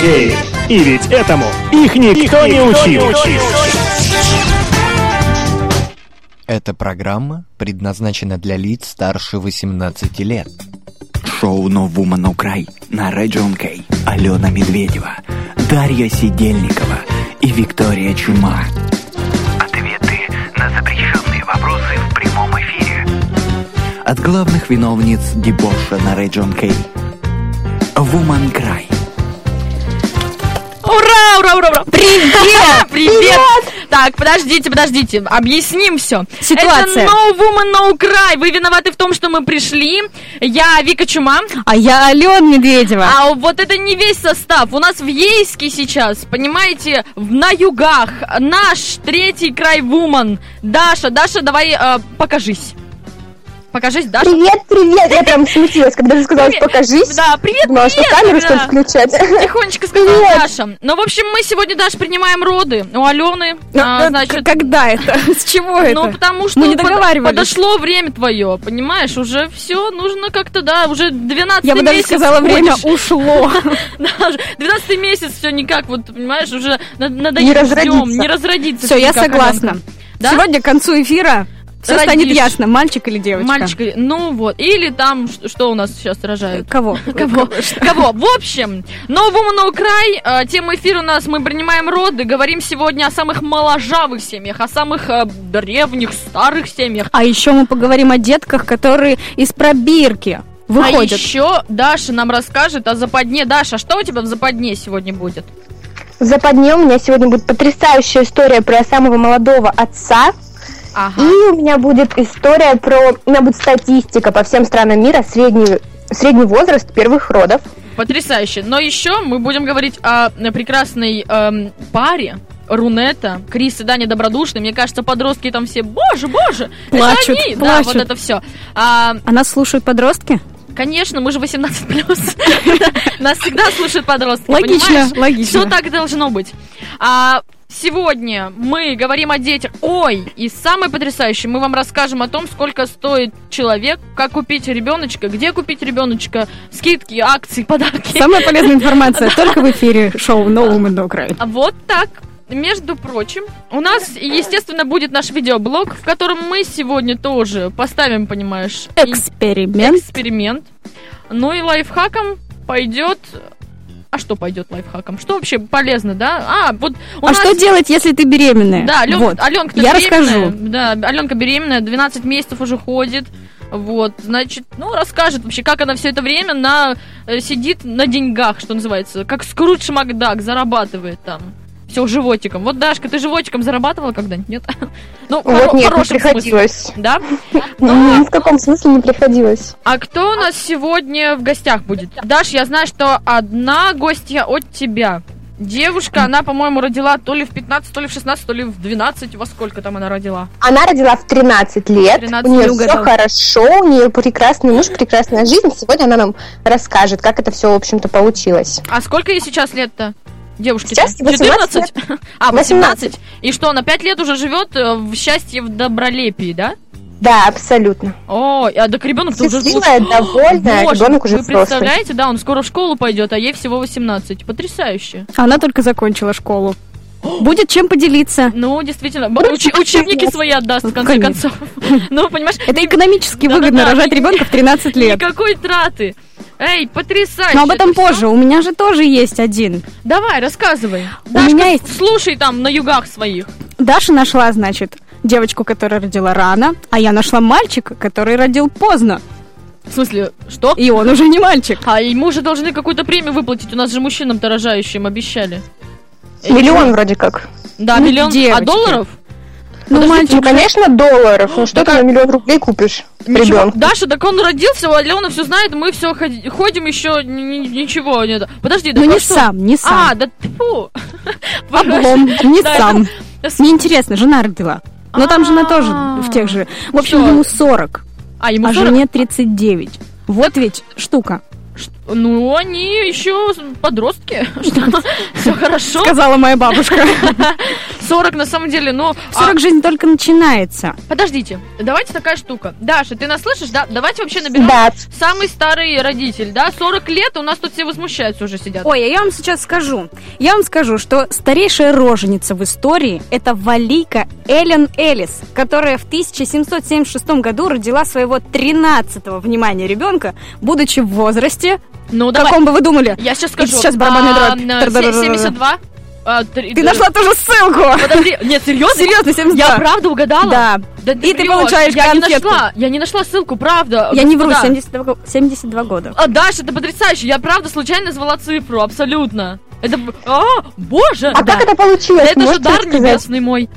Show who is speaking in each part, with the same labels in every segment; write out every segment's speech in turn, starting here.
Speaker 1: Окей. И ведь этому их никто не учил.
Speaker 2: Эта программа предназначена для лиц старше 18 лет.
Speaker 3: Шоу «No Woman No Cry» на Region K. Алена Медведева, Дарья Сидельникова и Виктория Чума. Ответы на запрещенные вопросы в прямом эфире. От главных виновниц дебоша на Region K. Woman Cry.
Speaker 4: Ура! Привет! Привет! Так, подождите, подождите, объясним все.
Speaker 5: Ситуация.
Speaker 4: Это No Woman No Cry. Вы виноваты в том, что мы пришли. Я Вика Чума.
Speaker 5: А я Алена Медведева.
Speaker 4: А вот это не весь состав. У нас в Ейске сейчас, понимаете, на югах наш третий край Вуман. Даша, Даша, давай э, покажись. Покажись, Даша.
Speaker 6: Привет, привет! Я прям смутилась, когда ты сказала,
Speaker 4: Привет.
Speaker 6: покажись.
Speaker 4: Да, привет,
Speaker 6: Думала, что
Speaker 4: привет,
Speaker 6: камеру,
Speaker 4: да.
Speaker 6: что ли, включать?
Speaker 4: Тихонечко сказала
Speaker 6: Привет.
Speaker 4: Даша. Ну, в общем, мы сегодня, Даша, принимаем роды у Алены.
Speaker 5: Ну,
Speaker 4: А,
Speaker 5: э,
Speaker 4: значит,
Speaker 5: Когда это? С чего это?
Speaker 4: Ну, потому что
Speaker 5: Мы не договаривались.
Speaker 4: подошло время твое, понимаешь? Уже все, нужно как-то, да, уже 12
Speaker 5: Я бы даже сказала, время
Speaker 4: ходишь.
Speaker 5: ушло.
Speaker 4: Да, уже 12 месяц все никак, вот, понимаешь, уже на- надо
Speaker 6: Не разродиться.
Speaker 4: не разродиться.
Speaker 5: Все, я согласна.
Speaker 4: Да?
Speaker 5: Сегодня к концу эфира все
Speaker 4: Родишь.
Speaker 5: станет ясно, мальчик или девочка.
Speaker 4: Мальчик, или- ну вот, или там, что у нас сейчас рожают?
Speaker 5: Кого?
Speaker 4: Кого? Кого? В общем, No Woman No Cry, э, тема эфира у нас, мы принимаем роды, говорим сегодня о самых моложавых семьях, о самых э, древних, старых семьях.
Speaker 5: А еще мы поговорим о детках, которые из пробирки выходят.
Speaker 4: А еще Даша нам расскажет о западне. Даша, что у тебя в западне сегодня будет?
Speaker 6: В западне у меня сегодня будет потрясающая история про самого молодого отца.
Speaker 4: Ага.
Speaker 6: И у меня будет история про... У меня будет статистика по всем странам мира, средний, средний возраст первых родов.
Speaker 4: Потрясающе. Но еще мы будем говорить о прекрасной эм, паре. Рунета, Крис и Даня Добродушный. Мне кажется, подростки там все, боже, боже,
Speaker 5: Плачут,
Speaker 4: это они. Да,
Speaker 5: плачут.
Speaker 4: вот это все. А,
Speaker 5: А нас слушают подростки?
Speaker 4: конечно, мы же 18 плюс. Нас всегда слушают подростки.
Speaker 5: Логично,
Speaker 4: понимаешь?
Speaker 5: логично.
Speaker 4: Все так и должно быть. Сегодня мы говорим о детях. Ой, и самое потрясающее, мы вам расскажем о том, сколько стоит человек, как купить ребеночка, где купить ребеночка, скидки, акции, подарки.
Speaker 5: Самая полезная информация только в эфире шоу No Woman No Cry.
Speaker 4: А Вот так. Между прочим, у нас, естественно, будет наш видеоблог, в котором мы сегодня тоже поставим, понимаешь,
Speaker 5: Эксперимент.
Speaker 4: эксперимент. Ну и лайфхаком пойдет... А что пойдет лайфхаком? Что вообще полезно, да? А, вот у
Speaker 5: А
Speaker 4: нас...
Speaker 5: что делать, если ты беременная?
Speaker 4: Да, Ален,
Speaker 5: Вот.
Speaker 4: Аленка
Speaker 5: Я расскажу.
Speaker 4: Да, Аленка беременная, 12 месяцев уже ходит. Вот, значит, ну, расскажет вообще, как она все это время на, э, сидит на деньгах, что называется, как Скрудж Макдак зарабатывает там. Все животиком. Вот, Дашка, ты животиком зарабатывала когда-нибудь? Нет? Ну,
Speaker 6: Вот нет, не
Speaker 4: смысле.
Speaker 6: приходилось.
Speaker 4: Да?
Speaker 6: Ни в каком смысле не приходилось.
Speaker 4: А кто у нас сегодня в гостях будет? Даш, я знаю, что одна гостья от тебя. Девушка, она, по-моему, родила то ли в 15, то ли в 16, то ли в 12. Во сколько там она родила?
Speaker 6: Она родила в 13 лет,
Speaker 4: 13
Speaker 6: у нее
Speaker 4: не
Speaker 6: все хорошо, у нее прекрасный муж, прекрасная жизнь. Сегодня она нам расскажет, как это все, в общем-то, получилось.
Speaker 4: А сколько ей сейчас лет-то? Девушке
Speaker 6: Сейчас 18
Speaker 4: А, 18.
Speaker 6: 18.
Speaker 4: И что, она 5 лет уже живет э, в счастье, в добролепии, да?
Speaker 6: Да, абсолютно.
Speaker 4: О, а так ребенок-то уже
Speaker 6: Счастливая, довольная,
Speaker 4: Боже,
Speaker 6: ребенок уже
Speaker 4: Вы
Speaker 6: взрослый.
Speaker 4: представляете, да, он скоро в школу пойдет, а ей всего 18. Потрясающе.
Speaker 5: Она только закончила школу. Будет чем поделиться.
Speaker 4: Ну, действительно, уч- учебники свои отдаст, в конце
Speaker 5: Конечно.
Speaker 4: концов. Ну, понимаешь,
Speaker 5: Это экономически
Speaker 4: Да-да-да,
Speaker 5: выгодно рожать
Speaker 4: ни-
Speaker 5: ребенка в 13 лет.
Speaker 4: никакой траты. Эй, потрясающе.
Speaker 5: Но об этом
Speaker 4: это
Speaker 5: позже. У меня же тоже есть один.
Speaker 4: Давай, рассказывай.
Speaker 5: У
Speaker 4: Дашка,
Speaker 5: меня есть-
Speaker 4: слушай там на югах своих.
Speaker 5: Даша нашла, значит, девочку, которая родила рано, а я нашла мальчика, который родил поздно.
Speaker 4: В смысле, что?
Speaker 5: И он уже не мальчик.
Speaker 4: А ему же должны какую-то премию выплатить. У нас же мужчинам-то рожающим обещали.
Speaker 6: Миллион вроде как.
Speaker 4: Да,
Speaker 5: Ну,
Speaker 4: миллион. А
Speaker 5: девочки.
Speaker 4: долларов?
Speaker 5: Ну,
Speaker 6: Ну,
Speaker 5: мальчик,
Speaker 6: конечно, долларов. Ну, что
Speaker 4: Так
Speaker 6: ты
Speaker 4: а-
Speaker 6: на миллион рублей купишь
Speaker 4: Ничего.
Speaker 6: ребенку?
Speaker 4: Даша, так он родился, Алена все знает, мы все ходим еще ни- ни- ничего нет. Подожди, да
Speaker 5: ну
Speaker 4: ну
Speaker 5: не
Speaker 4: что?
Speaker 5: сам, не сам.
Speaker 4: А, да тьфу.
Speaker 5: Облом, не
Speaker 4: Да,
Speaker 5: сам.
Speaker 4: это-
Speaker 5: Мне интересно, жена родила. Но там жена тоже
Speaker 4: А.
Speaker 5: в тех же. В общем, ему 40,
Speaker 4: А, ему
Speaker 5: а
Speaker 4: 40?
Speaker 5: жене 39. Вот ведь штука.
Speaker 4: Ну, они еще подростки. Все хорошо.
Speaker 5: Сказала моя бабушка.
Speaker 4: 40 на самом деле, но...
Speaker 5: В 40 жизнь только начинается.
Speaker 4: Подождите, давайте такая штука. Даша, ты нас слышишь, да? Давайте вообще наберем
Speaker 6: Да.
Speaker 4: самый старый родитель, да? 40 лет, у нас тут все возмущаются уже сидят.
Speaker 5: Ой, а я вам сейчас скажу. Я вам скажу, что старейшая роженица в истории – это Валика Эллен Элис, которая в 1776 году родила своего 13-го, внимание, ребенка, будучи в возрасте.
Speaker 4: Ну, давай.
Speaker 5: каком бы вы думали?
Speaker 4: Я сейчас скажу.
Speaker 5: И сейчас барабанная
Speaker 4: А,
Speaker 5: дробь.
Speaker 4: на
Speaker 5: Тар-дар-дар-дар.
Speaker 4: 72. А, три-
Speaker 5: Ты
Speaker 4: да.
Speaker 5: нашла тоже ссылку!
Speaker 4: Подожди, нет, серьезно?
Speaker 5: Серьезно, 72.
Speaker 4: Я правда угадала?
Speaker 5: Да.
Speaker 4: Да
Speaker 5: И ты получаешь
Speaker 4: Я не
Speaker 5: конфетку.
Speaker 4: нашла, я не нашла ссылку, правда.
Speaker 5: Я не вру,
Speaker 4: Господа.
Speaker 5: 72, го- 72 года.
Speaker 4: А, Даша, это потрясающе. Я правда случайно назвала цифру, абсолютно. Это... А, боже!
Speaker 6: А как это получилось?
Speaker 4: Это же
Speaker 6: Можете
Speaker 4: дар
Speaker 6: рассказать?
Speaker 4: небесный мой.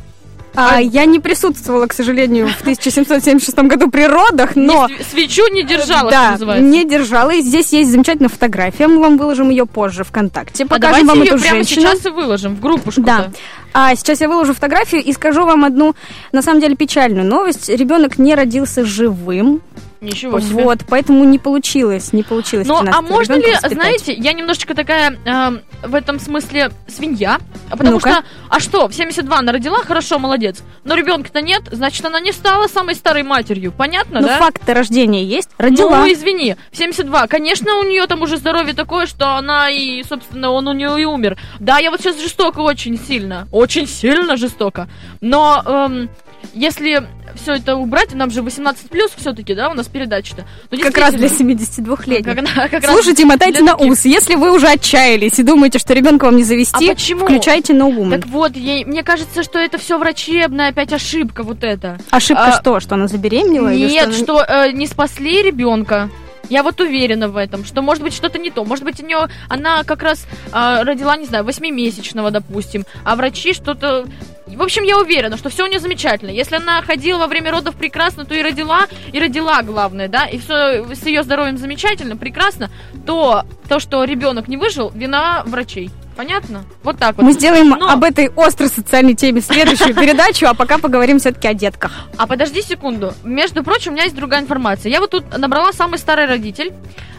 Speaker 5: А, я не присутствовала, к сожалению, в 1776 году при родах, но...
Speaker 4: Не св- свечу не держала,
Speaker 5: да,
Speaker 4: называется.
Speaker 5: не держала. И здесь есть замечательная фотография. Мы вам выложим ее позже ВКонтакте.
Speaker 4: А
Speaker 5: Покажем
Speaker 4: давайте
Speaker 5: вам
Speaker 4: ее
Speaker 5: эту
Speaker 4: прямо
Speaker 5: женщину.
Speaker 4: сейчас и выложим в группушку.
Speaker 5: Да. А сейчас я выложу фотографию и скажу вам одну, на самом деле, печальную новость. Ребенок не родился живым.
Speaker 4: Ничего себе.
Speaker 5: Вот, поэтому не получилось, не получилось.
Speaker 4: Ну, а
Speaker 5: 13-го
Speaker 4: можно ли,
Speaker 5: воспитать.
Speaker 4: знаете, я немножечко такая эм, в этом смысле свинья, а потому
Speaker 5: Ну-ка.
Speaker 4: что, а что, в 72 она родила, хорошо, молодец, но ребенка-то нет, значит, она не стала самой старой матерью, понятно,
Speaker 5: Ну,
Speaker 4: да?
Speaker 5: факт рождения есть, родила.
Speaker 4: Ну, извини, в 72. Конечно, у нее там уже здоровье такое, что она и, собственно, он у нее и умер. Да, я вот сейчас жестоко очень сильно, очень сильно жестоко. Но эм, если все это убрать, нам же 18 плюс все-таки, да, у нас передача-то. Ну,
Speaker 5: как раз для
Speaker 4: действительно,
Speaker 5: 72-летних.
Speaker 4: как
Speaker 5: Слушайте, мотайте на
Speaker 4: таких.
Speaker 5: ус. Если вы уже отчаялись и думаете, что ребенка вам не завести,
Speaker 4: А почему?
Speaker 5: включайте No Woman.
Speaker 4: Так вот, ей- мне кажется, что это все врачебная опять ошибка вот это.
Speaker 5: Ошибка
Speaker 4: а,
Speaker 5: что? Что она забеременела? или
Speaker 4: Нет,
Speaker 5: она-
Speaker 4: что э, не спасли ребенка. Я вот уверена в этом, что может быть что-то не то. Может быть, у нее она как раз а, родила, не знаю, восьмимесячного, допустим, а врачи что-то. В общем, я уверена, что все у нее замечательно. Если она ходила во время родов прекрасно, то и родила, и родила, главное, да, и все с ее здоровьем замечательно, прекрасно, то то, что ребенок не выжил, вина врачей. Понятно? Вот так вот.
Speaker 5: Мы сделаем
Speaker 4: Но-
Speaker 5: об этой острой социальной теме следующую передачу, а пока поговорим все-таки о детках.
Speaker 4: А подожди секунду. Между прочим, у меня есть другая информация. Я вот тут набрала самый старый родитель.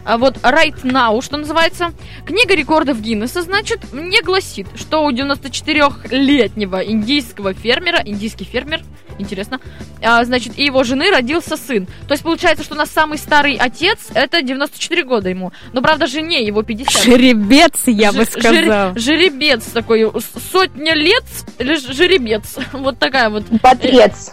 Speaker 4: А Вот Right Now, что называется. Книга рекордов Гиннесса, значит, мне гласит, что у 94-летнего индийского фермера, индийский фермер, интересно, а, значит, и его жены родился сын. То есть получается, что у нас самый старый отец, это 94 года ему. Но, правда, жене его 50.
Speaker 5: Жеребец, я бы сказала.
Speaker 4: жер- жеребец такой, сотня лет, жеребец. Вот такая вот
Speaker 6: Бодрец.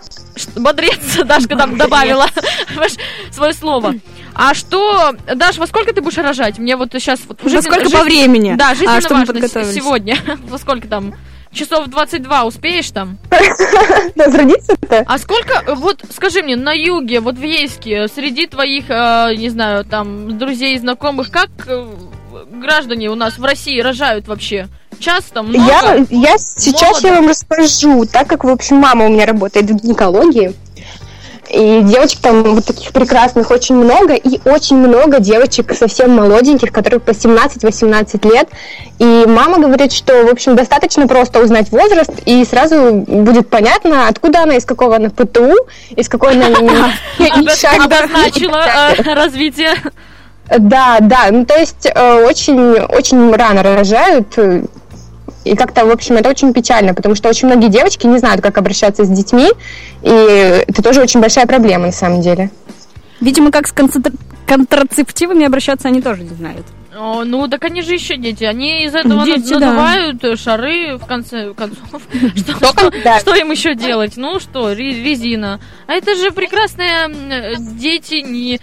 Speaker 4: Бодрец, Дашка там добавила ваш- свое слово. А что, Даш, во сколько ты будешь рожать? Мне вот сейчас... Вот,
Speaker 5: Во
Speaker 4: жизненно-
Speaker 5: сколько по
Speaker 4: жизнь-
Speaker 5: времени?
Speaker 4: Да, жизненно
Speaker 5: а,
Speaker 4: важно сегодня. Во сколько там? Часов 22 успеешь там?
Speaker 6: Разродиться-то?
Speaker 4: А сколько, э, вот скажи мне, на юге, вот в Ейске, среди твоих, э, не знаю, там, друзей и знакомых, как э, граждане у нас в России рожают вообще? Часто? Много?
Speaker 6: Я, я сейчас
Speaker 4: Молодо?
Speaker 6: я вам расскажу, так как, в общем, мама у меня работает в гинекологии, и девочек там вот таких прекрасных очень много, и очень много девочек совсем молоденьких, которых по 17-18 лет. И мама говорит, что, в общем, достаточно просто узнать возраст, и сразу будет понятно, откуда она, из какого она ПТУ, из какой она...
Speaker 4: Обозначила э, развитие.
Speaker 6: Да, да, ну то есть э, очень, очень рано рожают, э, и как-то, в общем, это очень печально, потому что очень многие девочки не знают, как обращаться с детьми, и это тоже очень большая проблема на самом деле.
Speaker 5: Видимо, как с концентр- контрацептивами обращаться они тоже не знают.
Speaker 4: О, ну, так они же еще дети. Они из этого
Speaker 5: Дети,
Speaker 4: над-
Speaker 5: да.
Speaker 4: надувают э, шары, в конце концов. Что, что-
Speaker 6: да.
Speaker 4: что им еще делать? Ну что, ре- резина. А это же прекрасные э, дети, не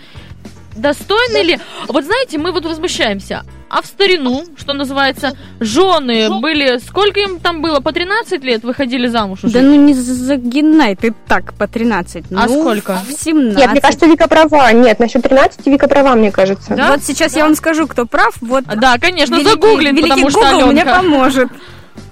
Speaker 4: достойны ли? Вот знаете, мы вот возмущаемся. А в старину, что называется, жены были... Сколько им там было? По 13 лет выходили замуж уже?
Speaker 5: Да ну не загинай ты так по 13.
Speaker 4: А
Speaker 5: ну,
Speaker 4: сколько?
Speaker 5: В 17.
Speaker 6: Нет, мне кажется, Вика права. Нет, насчет 13 Вика права, мне кажется.
Speaker 4: Да?
Speaker 5: Вот сейчас я вам скажу, кто прав. Вот
Speaker 4: Да, конечно,
Speaker 5: великий-
Speaker 4: загуглим,
Speaker 5: великий
Speaker 4: потому что
Speaker 5: Google мне
Speaker 4: Аленка.
Speaker 5: поможет.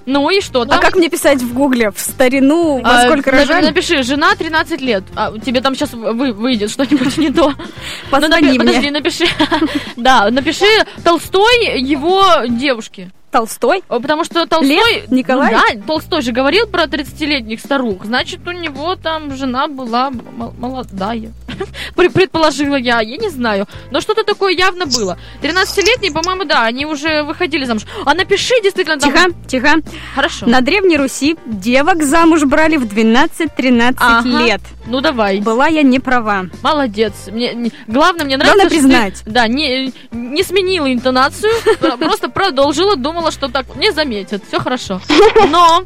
Speaker 4: Ну и что?
Speaker 5: А
Speaker 4: Там
Speaker 5: как мне писать в гугле? В старину во
Speaker 4: А,
Speaker 5: сколько рожали?
Speaker 4: Напиши, жена 13 лет. А, тебе там сейчас вы, выйдет что-нибудь не то. Ну,
Speaker 5: Позвони мне.
Speaker 4: Подожди, напиши. Да, напиши Толстой его девушке.
Speaker 5: Толстой?
Speaker 4: Потому что Толстой...
Speaker 5: Лев Николаевич?
Speaker 4: Ну да, Толстой же говорил про 30-летних старух. Значит, у него там жена была молодая. Предположила я, я не знаю. Но что-то такое явно было. 13-летние, по-моему, да, они уже выходили замуж. А напиши действительно там...
Speaker 5: Тихо, тихо.
Speaker 4: Хорошо.
Speaker 5: На Древней Руси девок замуж брали в 12-13
Speaker 4: Ага.
Speaker 5: лет.
Speaker 4: Ну давай.
Speaker 5: Была я не права.
Speaker 4: Молодец. Мне, не- главное, мне нравится,
Speaker 5: Главное
Speaker 4: что ты,
Speaker 5: признать.
Speaker 4: да, не, не сменила интонацию, про- просто продолжила, думала, что так не заметят. Все хорошо. Но,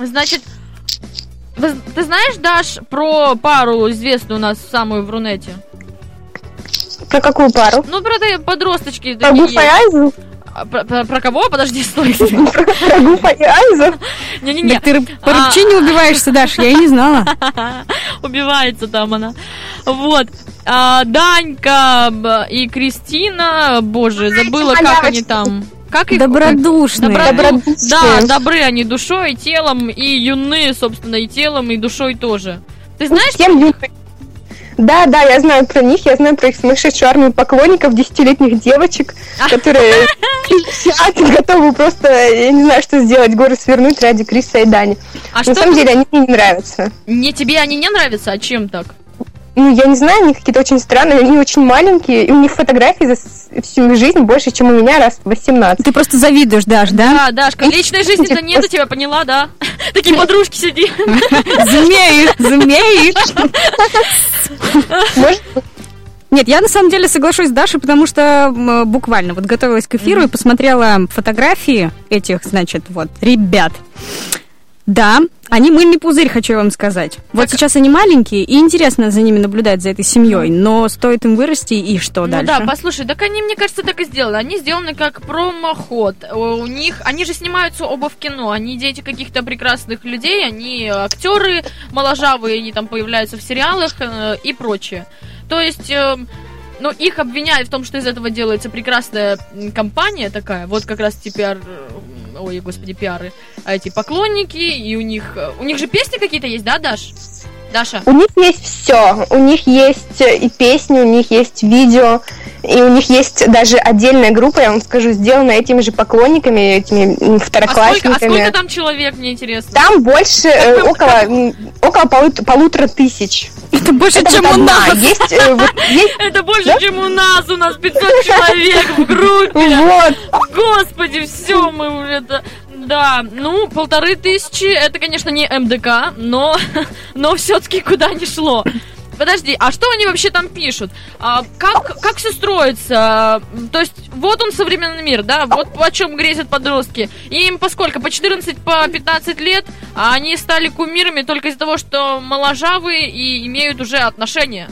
Speaker 4: значит, вы- ты знаешь, Даш, про пару известную у нас самую в Рунете?
Speaker 6: Про какую пару?
Speaker 4: Ну, про те- подросточки
Speaker 6: Про Гуфа. Айзу?
Speaker 4: А, Про, про- про кого? Подожди, стой.
Speaker 6: Про Гуфа и Айзу?
Speaker 4: Не-не-не.
Speaker 5: Так ты по рыбчине убиваешься, Даш, я и не знала.
Speaker 4: Убивается там она. Вот. А, Данька и Кристина, боже, забыла, как они там. Как их?
Speaker 5: Добродушные.
Speaker 4: Доброду-
Speaker 6: Добродушные.
Speaker 4: Да, добры они душой, телом, и юны, собственно, и телом, и душой тоже. Ты знаешь,
Speaker 6: Кем юный? Да, да, я знаю про них, я знаю про их сумасшедшую армию поклонников, десятилетних девочек, которые кричат, готовы просто, я не знаю, что сделать, горы свернуть ради Криса и Дани.
Speaker 4: а
Speaker 6: На
Speaker 4: что
Speaker 6: самом деле они мне не нравятся.
Speaker 4: не тебе они не нравятся, а чем так?
Speaker 6: Ну, я не знаю, они какие-то очень странные, они очень маленькие, и у них фотографий за всю жизнь больше, чем у меня раз в 18.
Speaker 5: Ты просто завидуешь, Даш, да?
Speaker 4: Да, Дашка, личной жизни-то нет у тебя, поняла, да? Такие подружки сидят.
Speaker 5: Змеи, змеи.
Speaker 6: Может,
Speaker 5: Нет, я на самом деле соглашусь с Дашей, потому что буквально вот готовилась к эфиру и посмотрела фотографии этих, значит, вот, ребят. Да, они мыльный пузырь, хочу я вам сказать. Вот сейчас они маленькие, и интересно за ними наблюдать, за этой семьей. Но стоит им вырасти, и что
Speaker 4: Ну
Speaker 5: дальше?
Speaker 4: да, послушай, так они, мне кажется, так и сделаны. Они сделаны как промоход. У них, они же снимаются оба в кино. Они дети каких-то прекрасных людей, они актеры моложавые, они там появляются в сериалах э, и прочее. То есть, э, ну, их обвиняют в том, что из этого делается прекрасная компания такая. Вот как раз пиар... э, Ой, господи, пиары. А эти поклонники, и у них... э, У них же песни какие-то есть, да, Даш? Даша?
Speaker 6: у них есть все. У них есть э, и песни, у них есть видео, и у них есть даже отдельная группа, я вам скажу, сделанная этими же поклонниками, этими м,
Speaker 4: А сколько, а
Speaker 6: второклассниками.
Speaker 4: сколько там человек, мне интересно?
Speaker 6: Там больше э, около, около полут- полутора тысяч.
Speaker 5: Это больше,
Speaker 6: Это
Speaker 5: чем
Speaker 6: вот
Speaker 5: у нас.
Speaker 6: Есть, э, вот, есть-
Speaker 4: Это больше,
Speaker 6: Да?
Speaker 4: чем у нас. У нас 500 человек в группе.
Speaker 6: вот.
Speaker 4: Господи, все, мы уже это... Да, ну, полторы тысячи, это, конечно, не МДК, но, но все-таки куда ни шло. Подожди, а что они вообще там пишут? А, как, как все строится? То есть, вот он современный мир, да, вот о чем грезят подростки. Им по сколько? По 14, по 15 лет, а они стали кумирами только из-за того, что моложавые и имеют уже отношения.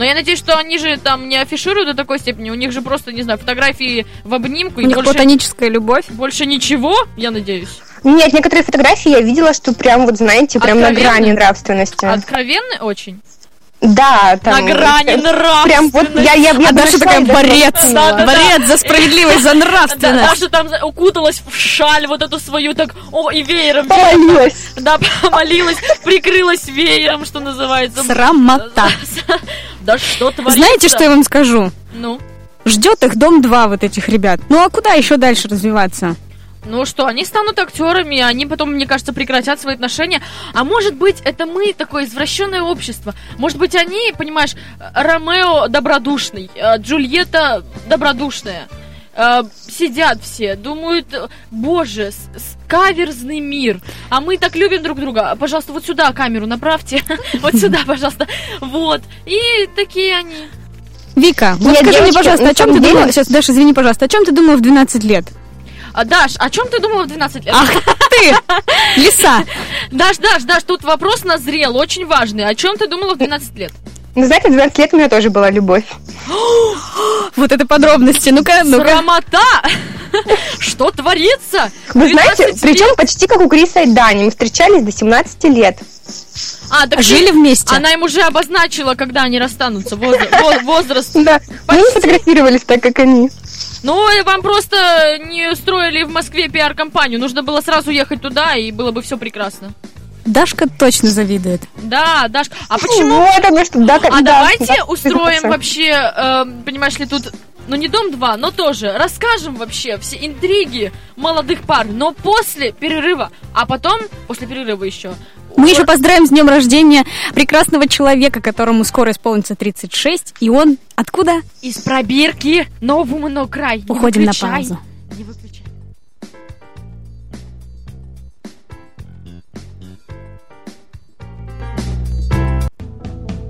Speaker 4: Но я надеюсь, что они же там не афишируют до такой степени. У них же просто, не знаю, фотографии в обнимку
Speaker 5: У
Speaker 4: и
Speaker 5: них
Speaker 4: больше,
Speaker 5: платоническая любовь.
Speaker 4: больше ничего, я надеюсь.
Speaker 6: Нет, некоторые фотографии я видела, что прям вот, знаете, прям на грани нравственности.
Speaker 4: Откровенный очень.
Speaker 6: Да, там...
Speaker 4: На грани нравственности.
Speaker 6: Прям вот я, я, я
Speaker 5: А Даша такая борец,
Speaker 6: вспомнила.
Speaker 4: Да-да-да.
Speaker 5: борец за справедливость, за
Speaker 4: Да,
Speaker 5: нравственность.
Speaker 4: Даша там укуталась в шаль вот эту свою, так, о, и веером.
Speaker 6: Помолилась.
Speaker 4: Да, помолилась, прикрылась веером, что называется.
Speaker 5: Срамота.
Speaker 4: Да что творится?
Speaker 5: Знаете, что я вам скажу?
Speaker 4: Ну,
Speaker 5: Ждет их дом 2 вот этих ребят. Ну а куда еще дальше развиваться?
Speaker 4: Ну что, они станут актерами, они потом, мне кажется, прекратят свои отношения. А может быть, это мы такое извращенное общество. Может быть, они, понимаешь, Ромео добродушный, э, Джульетта добродушная. Э, Сидят все, думают, боже, каверзный мир. А мы так любим друг друга. Пожалуйста, вот сюда камеру направьте. Вот сюда, пожалуйста. Вот. И такие они.
Speaker 5: Вика, вот скажи мне, пожалуйста, о чем ты думала? Сейчас, Даша, извини, пожалуйста, о чем ты думала в 12 лет?
Speaker 4: А, Даш, о чем ты думала в 12 лет?
Speaker 5: Ах ты, лиса!
Speaker 4: Даш, Даш, Даш, тут вопрос назрел, очень важный. О чем ты думала в 12 лет?
Speaker 6: Ну, знаете, в 12 лет у меня тоже была любовь.
Speaker 5: Вот это подробности. Ну-ка, ну-ка.
Speaker 4: Срамота! Что творится?
Speaker 6: Вы
Speaker 4: 12
Speaker 6: знаете,
Speaker 4: лет?
Speaker 6: причем почти как у Криса и Дани. Мы встречались до 17 лет.
Speaker 4: А, так
Speaker 5: Жили
Speaker 4: ты-
Speaker 5: вместе?
Speaker 4: Она им уже обозначила, когда они расстанутся. Возра- во- Возраст.
Speaker 6: Да. Мы не фотографировались так, как они.
Speaker 4: Ну, вам просто не устроили в Москве пиар-компанию. Нужно было сразу ехать туда, и было бы все прекрасно.
Speaker 5: Дашка точно завидует.
Speaker 4: Да, Даш, а почему?
Speaker 6: Вот оно что, да,
Speaker 4: А
Speaker 6: да,
Speaker 4: давайте
Speaker 6: да,
Speaker 4: устроим
Speaker 6: кажется.
Speaker 4: вообще, э, понимаешь ли, тут ну не Дом-2, но тоже расскажем вообще все интриги молодых пар, но после перерыва, а потом, после перерыва еще,
Speaker 5: Мы еще поздравим с днем рождения прекрасного человека, которому скоро исполнится 36, и он откуда?
Speaker 4: из пробирки Woman No Cry. Не
Speaker 5: Уходим на
Speaker 4: выключай.
Speaker 5: паузу.
Speaker 4: Не выключай.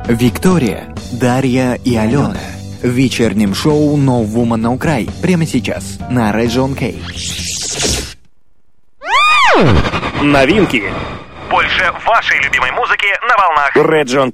Speaker 3: Виктория, Дарья и Алена. В вечернем шоу No Woman No Cry прямо сейчас на Region K.
Speaker 1: Новинки.
Speaker 7: Больше вашей любимой музыки на волнах.
Speaker 1: Red John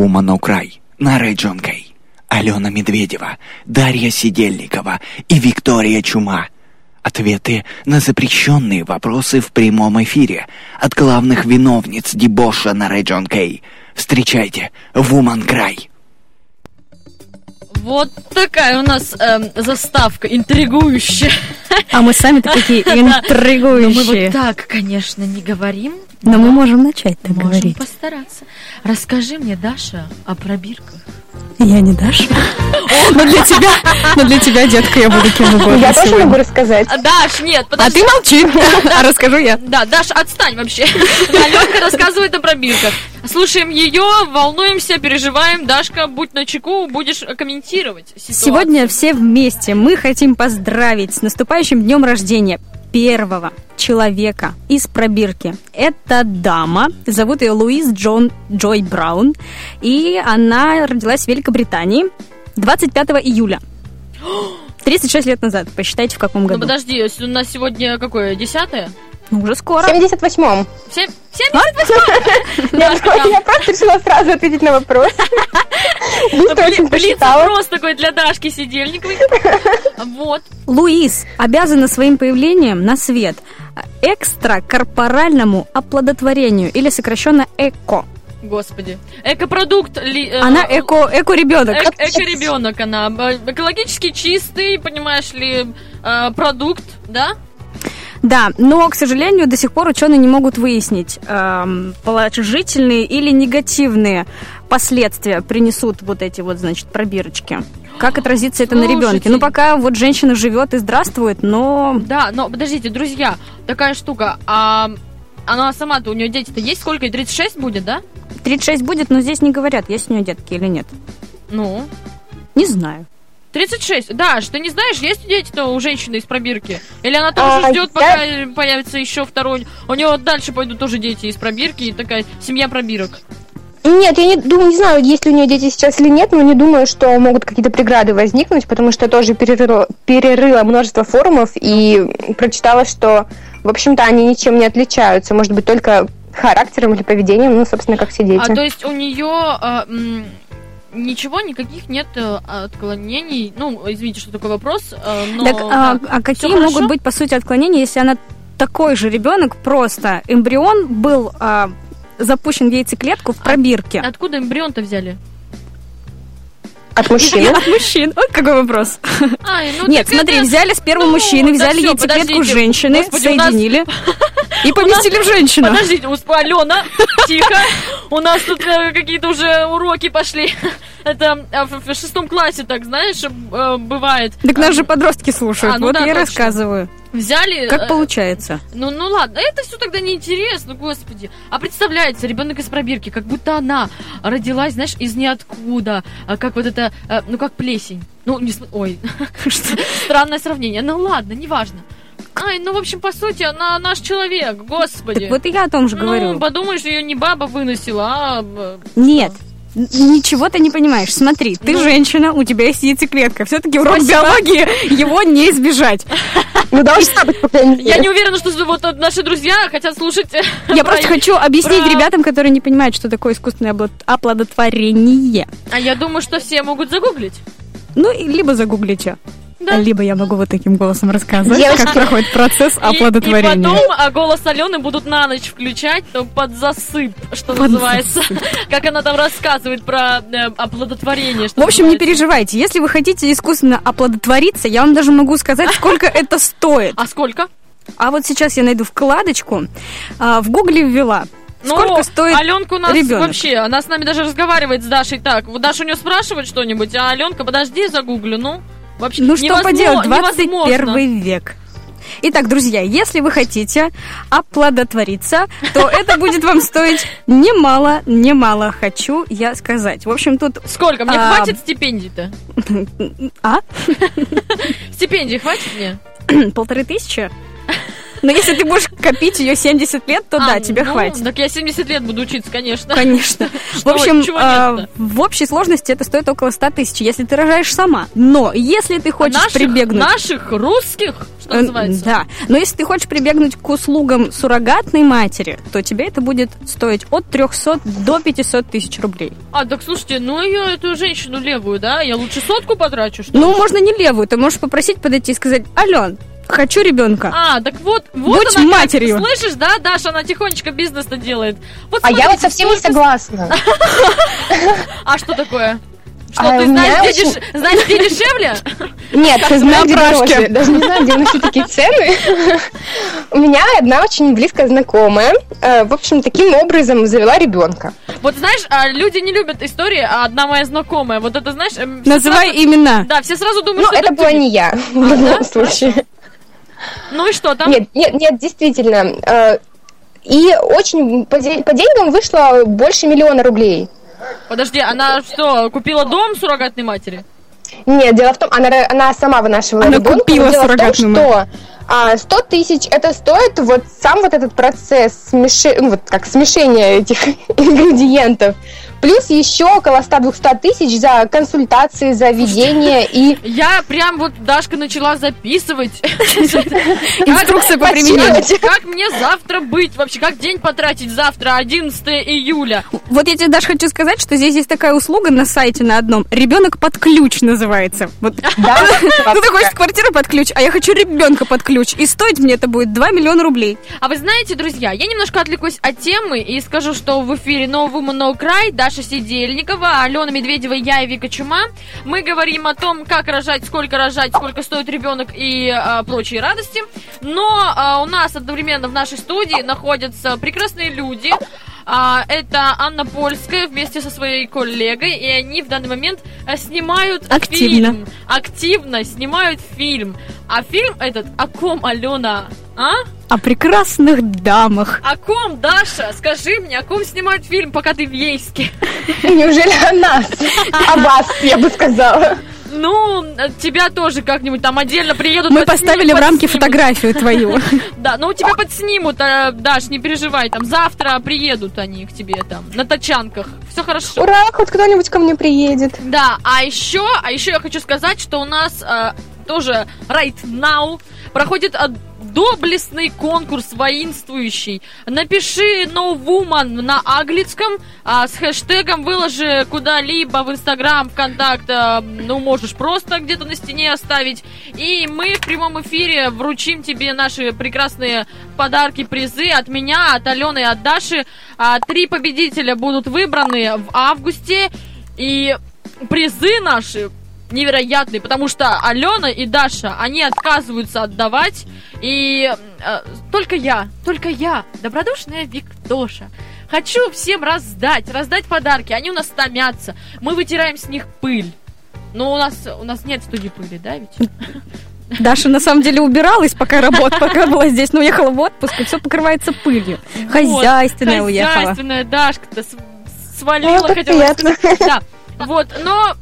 Speaker 3: Woman No Cry» на Region K. Алена Медведева, Дарья Сидельникова и Виктория Чума. Ответы на запрещенные вопросы в прямом эфире от главных виновниц дебоша на Region K. Встречайте, Woman Cry.
Speaker 4: Вот такая у нас эм, заставка интригующая.
Speaker 5: А мы сами-то такие
Speaker 4: Но мы вот
Speaker 5: интригующие.
Speaker 4: так, конечно, не говорим.
Speaker 5: Но мы можем начать так
Speaker 4: Можем
Speaker 5: говорить.
Speaker 4: постараться. Расскажи мне, Даша, о пробирках.
Speaker 5: Я не Даша. Но для тебя, но для тебя, детка, я буду кем угодно
Speaker 6: Я тоже могу рассказать.
Speaker 4: А, Даш, нет,
Speaker 5: А
Speaker 4: подожди.
Speaker 5: ты молчи, а расскажу я.
Speaker 4: Да, Даша, отстань вообще. Аленка рассказывает о пробирках. Слушаем ее, волнуемся, переживаем. Дашка, будь на чеку, будешь комментировать ситуацию.
Speaker 5: Сегодня все вместе мы хотим поздравить с наступающим днем рождения первого человека из пробирки. Это дама, зовут ее Луиз Джон Джой Браун, и она родилась в Великобритании 25 июля. 36 лет назад, посчитайте в каком
Speaker 4: Ну
Speaker 5: году.
Speaker 4: подожди, если у нас сегодня какое, десятое?
Speaker 5: Ну, уже
Speaker 6: В
Speaker 5: скоро.
Speaker 6: 78-м.
Speaker 4: Семь? Семь?
Speaker 6: Я, я просто решила сразу ответить на вопрос. Быстро очень посчитала.
Speaker 4: Блиц такой для Дашки Сидельниковой. Вот.
Speaker 5: Луиз обязана своим появлением на свет экстракорпоральному оплодотворению, или сокращенно ЭКО.
Speaker 4: Господи. Экопродукт ли... э,
Speaker 5: Она эко, эко-ребенок.
Speaker 4: эк- Эко-ребенок она. Э, Экологически чистый, понимаешь ли, э, продукт, да?
Speaker 5: Да, но, к сожалению, до сих пор ученые не могут выяснить, эм, положительные или негативные последствия принесут вот эти вот, значит, пробирочки. Как отразится это на ребенке?
Speaker 4: Слушайте.
Speaker 5: Ну, пока вот женщина живет и здравствует, но
Speaker 4: Да, но подождите, друзья, такая штука. А она сама-то, у нее дети-то есть сколько? И 36 будет, да?
Speaker 5: 36 будет, но здесь не говорят, есть у нее детки или нет.
Speaker 4: Ну,
Speaker 5: Не знаю.
Speaker 4: 36. Даш, ты не знаешь, есть дети-то у женщины из пробирки? Или она тоже
Speaker 6: А,
Speaker 4: ждет,
Speaker 6: я-
Speaker 4: пока появится еще второй? У нее дальше пойдут тоже дети из пробирки и такая семья пробирок.
Speaker 6: Нет, я не думаю, не знаю, есть ли у нее дети сейчас или нет, но не думаю, что могут какие-то преграды возникнуть, потому что я тоже перерыла, перерыла множество форумов и прочитала, что, в общем-то, они ничем не отличаются, может быть, только характером или поведением, ну, собственно, как все дети.
Speaker 4: А то есть у нее а, м, ничего, никаких нет э, отклонений. Ну, извините, что такой вопрос. э, но,
Speaker 5: так, а,
Speaker 4: да.
Speaker 5: а какие могут
Speaker 4: хорошо?
Speaker 5: быть, по сути, отклонения, если она такой же ребенок, просто эмбрион был а, запущен в яйцеклетку в пробирке?
Speaker 4: Откуда эмбрион-то взяли?
Speaker 6: От мужчины.
Speaker 5: От мужчин. Вот какой вопрос.
Speaker 4: Ай, ну
Speaker 5: Нет, смотри,
Speaker 4: это-
Speaker 5: взяли сперму
Speaker 4: ну,
Speaker 5: мужчины,
Speaker 4: да
Speaker 5: взяли
Speaker 4: всё,
Speaker 5: яйцеклетку женщины,
Speaker 4: Господи, у нас-
Speaker 5: соединили и поместили в женщину.
Speaker 4: Подождите, усп- Алена, тихо. У нас тут э, какие-то уже уроки пошли. Это э, в, шестом классе, так знаешь, э, бывает.
Speaker 5: Так нас же подростки слушают,
Speaker 4: А, ну
Speaker 5: вот
Speaker 4: да,
Speaker 5: я рассказываю.
Speaker 4: Взяли.
Speaker 5: Как
Speaker 4: э,
Speaker 5: получается?
Speaker 4: Ну, ну ладно, это все тогда неинтересно, господи. А представляете, ребенок из пробирки, как будто она родилась, знаешь, из ниоткуда, а как вот это, э, ну как плесень. Ну, не см- ой, странное сравнение. Ну ладно, неважно. Ай, ну, в общем, по сути, она наш человек, господи.
Speaker 5: Так вот и я о том же
Speaker 4: ну,
Speaker 5: говорю.
Speaker 4: подумаешь, ее не баба выносила, а... э,
Speaker 5: Нет. Ничего ты не понимаешь. Смотри, ты
Speaker 4: Ну.
Speaker 5: женщина, у тебя есть яйцеклетка. Все-таки урок
Speaker 4: Спасибо.
Speaker 5: биологии, его не избежать.
Speaker 6: Ну, должна быть, по крайней
Speaker 4: Я
Speaker 6: мере.
Speaker 4: не уверена, что вот э, наши друзья хотят слушать... э,
Speaker 5: Я
Speaker 4: про-
Speaker 5: просто хочу объяснить
Speaker 4: про-
Speaker 5: ребятам, которые не понимают, что такое искусственное оплод- оплодотворение.
Speaker 4: А я думаю, что все могут загуглить.
Speaker 5: Ну, и либо загуглите,
Speaker 4: Да.
Speaker 5: либо я могу вот таким голосом рассказывать,
Speaker 6: Девочки.
Speaker 5: как проходит процесс
Speaker 4: И-
Speaker 5: оплодотворения.
Speaker 4: И, потом а, голос Алены будут на ночь включать под засып, что
Speaker 5: Под
Speaker 4: называется. Как она там рассказывает про э, оплодотворение. что
Speaker 5: В общем, не
Speaker 4: называется.
Speaker 5: переживайте. Если вы хотите искусственно оплодотвориться, я вам даже могу сказать, сколько это стоит.
Speaker 4: А сколько?
Speaker 5: А вот сейчас я найду вкладочку. А, В гугле ввела.
Speaker 4: Ну,
Speaker 5: Сколько стоит
Speaker 4: Аленка у нас
Speaker 5: ребенок?
Speaker 4: вообще, она с нами даже разговаривает с Дашей так. Вот Даша у нее спрашивает что-нибудь, а Аленка, подожди, загуглю, ну. Вообще,
Speaker 5: Ну что поделать,
Speaker 4: невозможно.
Speaker 5: 21 век. Итак, друзья, если вы хотите оплодотвориться, то это будет вам стоить немало, немало, хочу я сказать. В общем, тут...
Speaker 4: Сколько? Мне
Speaker 5: А,
Speaker 4: хватит стипендий-то?
Speaker 5: А?
Speaker 4: Стипендии хватит мне?
Speaker 5: Полторы тысячи? Но если ты будешь копить ее 70 лет, то
Speaker 4: А,
Speaker 5: да, тебе
Speaker 4: ну,
Speaker 5: хватит.
Speaker 4: Так я 70 лет буду учиться, конечно.
Speaker 5: Конечно. В общем, а, в общей сложности это стоит около 100 тысяч, если ты рожаешь сама. Но если ты хочешь
Speaker 4: наших,
Speaker 5: прибегнуть...
Speaker 4: Наших русских, что
Speaker 5: Э,
Speaker 4: называется.
Speaker 5: Да, но если ты хочешь прибегнуть к услугам суррогатной матери, то тебе это будет стоить от 300 до 500 тысяч рублей.
Speaker 4: А, так слушайте, ну ее, эту женщину левую, да? Я лучше сотку потрачу, что
Speaker 5: Ну, можно не левую, ты можешь попросить подойти и сказать, Ален, хочу ребенка.
Speaker 4: А, так вот, вот
Speaker 5: Будь
Speaker 4: она как,
Speaker 5: матерью.
Speaker 4: слышишь, да, Даша, она тихонечко бизнес-то делает. Вот
Speaker 6: А я вот
Speaker 4: смотрите,
Speaker 6: совсем не согласна.
Speaker 4: А что такое? Что,
Speaker 6: А
Speaker 4: ты
Speaker 6: у меня
Speaker 4: знаешь, где,
Speaker 6: очень-
Speaker 4: деш- знаешь, где дешевле?
Speaker 6: Нет, ты знаешь, где дороже. Даже не знаю, где вообще такие цены. У меня одна очень близкая знакомая, э, в общем, таким образом завела ребенка.
Speaker 4: Вот знаешь, а, люди не любят истории, а одна моя знакомая, вот это, знаешь... эм,
Speaker 5: Называй
Speaker 4: сразу-
Speaker 5: имена.
Speaker 4: Да, все сразу думают,
Speaker 6: Ну,
Speaker 4: что
Speaker 6: это была не я, в
Speaker 4: да?
Speaker 6: любом случае.
Speaker 4: Ну и что там?
Speaker 6: Нет, нет, нет, действительно. э, И очень по де- по деньгам вышло больше миллиона рублей.
Speaker 4: Подожди, она что, купила дом суррогатной матери?
Speaker 6: Нет, дело в том, она, она сама вынашивала
Speaker 5: Она
Speaker 6: ребенка.
Speaker 5: купила
Speaker 6: но дело в том,
Speaker 5: суррогатную
Speaker 6: что а, 100 тысяч это стоит вот сам вот этот процесс смеши- ну, вот как смешения этих ингредиентов. Плюс еще около 100-200 тысяч за консультации, за ведение и
Speaker 4: Я прям вот, Дашка, начала записывать.
Speaker 5: Инструкция по применению.
Speaker 4: Как мне завтра быть? Вообще, как день потратить завтра, 11 июля?
Speaker 5: Вот я тебе даже хочу сказать, что здесь есть такая услуга на сайте на одном. Ребенок под ключ называется. Вот
Speaker 6: да,
Speaker 5: ты хочешь квартиру под ключ, а я хочу ребенка под ключ. И стоить мне это будет 2 миллиона рублей.
Speaker 4: А вы знаете, друзья, я немножко отвлекусь от темы и скажу, что в эфире Woman No Cry Даша Сидельникова, Алена Медведева, я и Вика Чума. Мы говорим о том, как рожать, сколько рожать, сколько стоит ребенок и а, прочие радости. Но а, у нас одновременно в нашей студии находятся прекрасные люди. А, это Анна Польская вместе со своей коллегой, и они в данный момент а, снимают
Speaker 5: Активно.
Speaker 4: фильм. Активно снимают фильм. А фильм этот о ком, Алена? А?
Speaker 5: О прекрасных дамах.
Speaker 4: О ком, Даша? Скажи мне, о ком снимают фильм, пока ты в Ейске?
Speaker 6: неужели о нас? О вас, я бы сказала.
Speaker 4: Ну, тебя тоже как-нибудь там отдельно приедут.
Speaker 5: Мы поставили в рамки фотографию твою.
Speaker 4: Да, ну тебя подснимут, а, Даш, не переживай, там завтра приедут они к тебе там на тачанках. Все хорошо.
Speaker 6: Ура, хоть кто-нибудь ко мне приедет.
Speaker 4: Да, а еще, а еще я хочу сказать, что у нас а, тоже right now проходит а, доблестный конкурс воинствующий. Напиши No Woman на английском а, с хэштегом выложи куда-либо в Инстаграм, ВКонтакт, а, ну можешь просто где-то на стене оставить. И мы в прямом эфире вручим тебе наши прекрасные подарки, призы от меня, от Алены и от Даши. А, три победителя будут выбраны в августе. И призы наши невероятные, потому что Алена и Даша, они отказываются отдавать, и э, только я, только я, добродушная Виктоша, хочу всем раздать, раздать подарки, они у нас томятся, мы вытираем с них пыль. Но у нас, у нас нет студии пыли, да, ведь?
Speaker 5: Даша на самом деле убиралась, пока работа, пока была здесь, но уехала в отпуск, и все покрывается пылью. Хозяйственная
Speaker 4: Вот,
Speaker 5: уехала.
Speaker 4: Хозяйственная Дашка-то свалила,
Speaker 6: как
Speaker 4: хотела
Speaker 6: приятно.
Speaker 4: Да, вот, но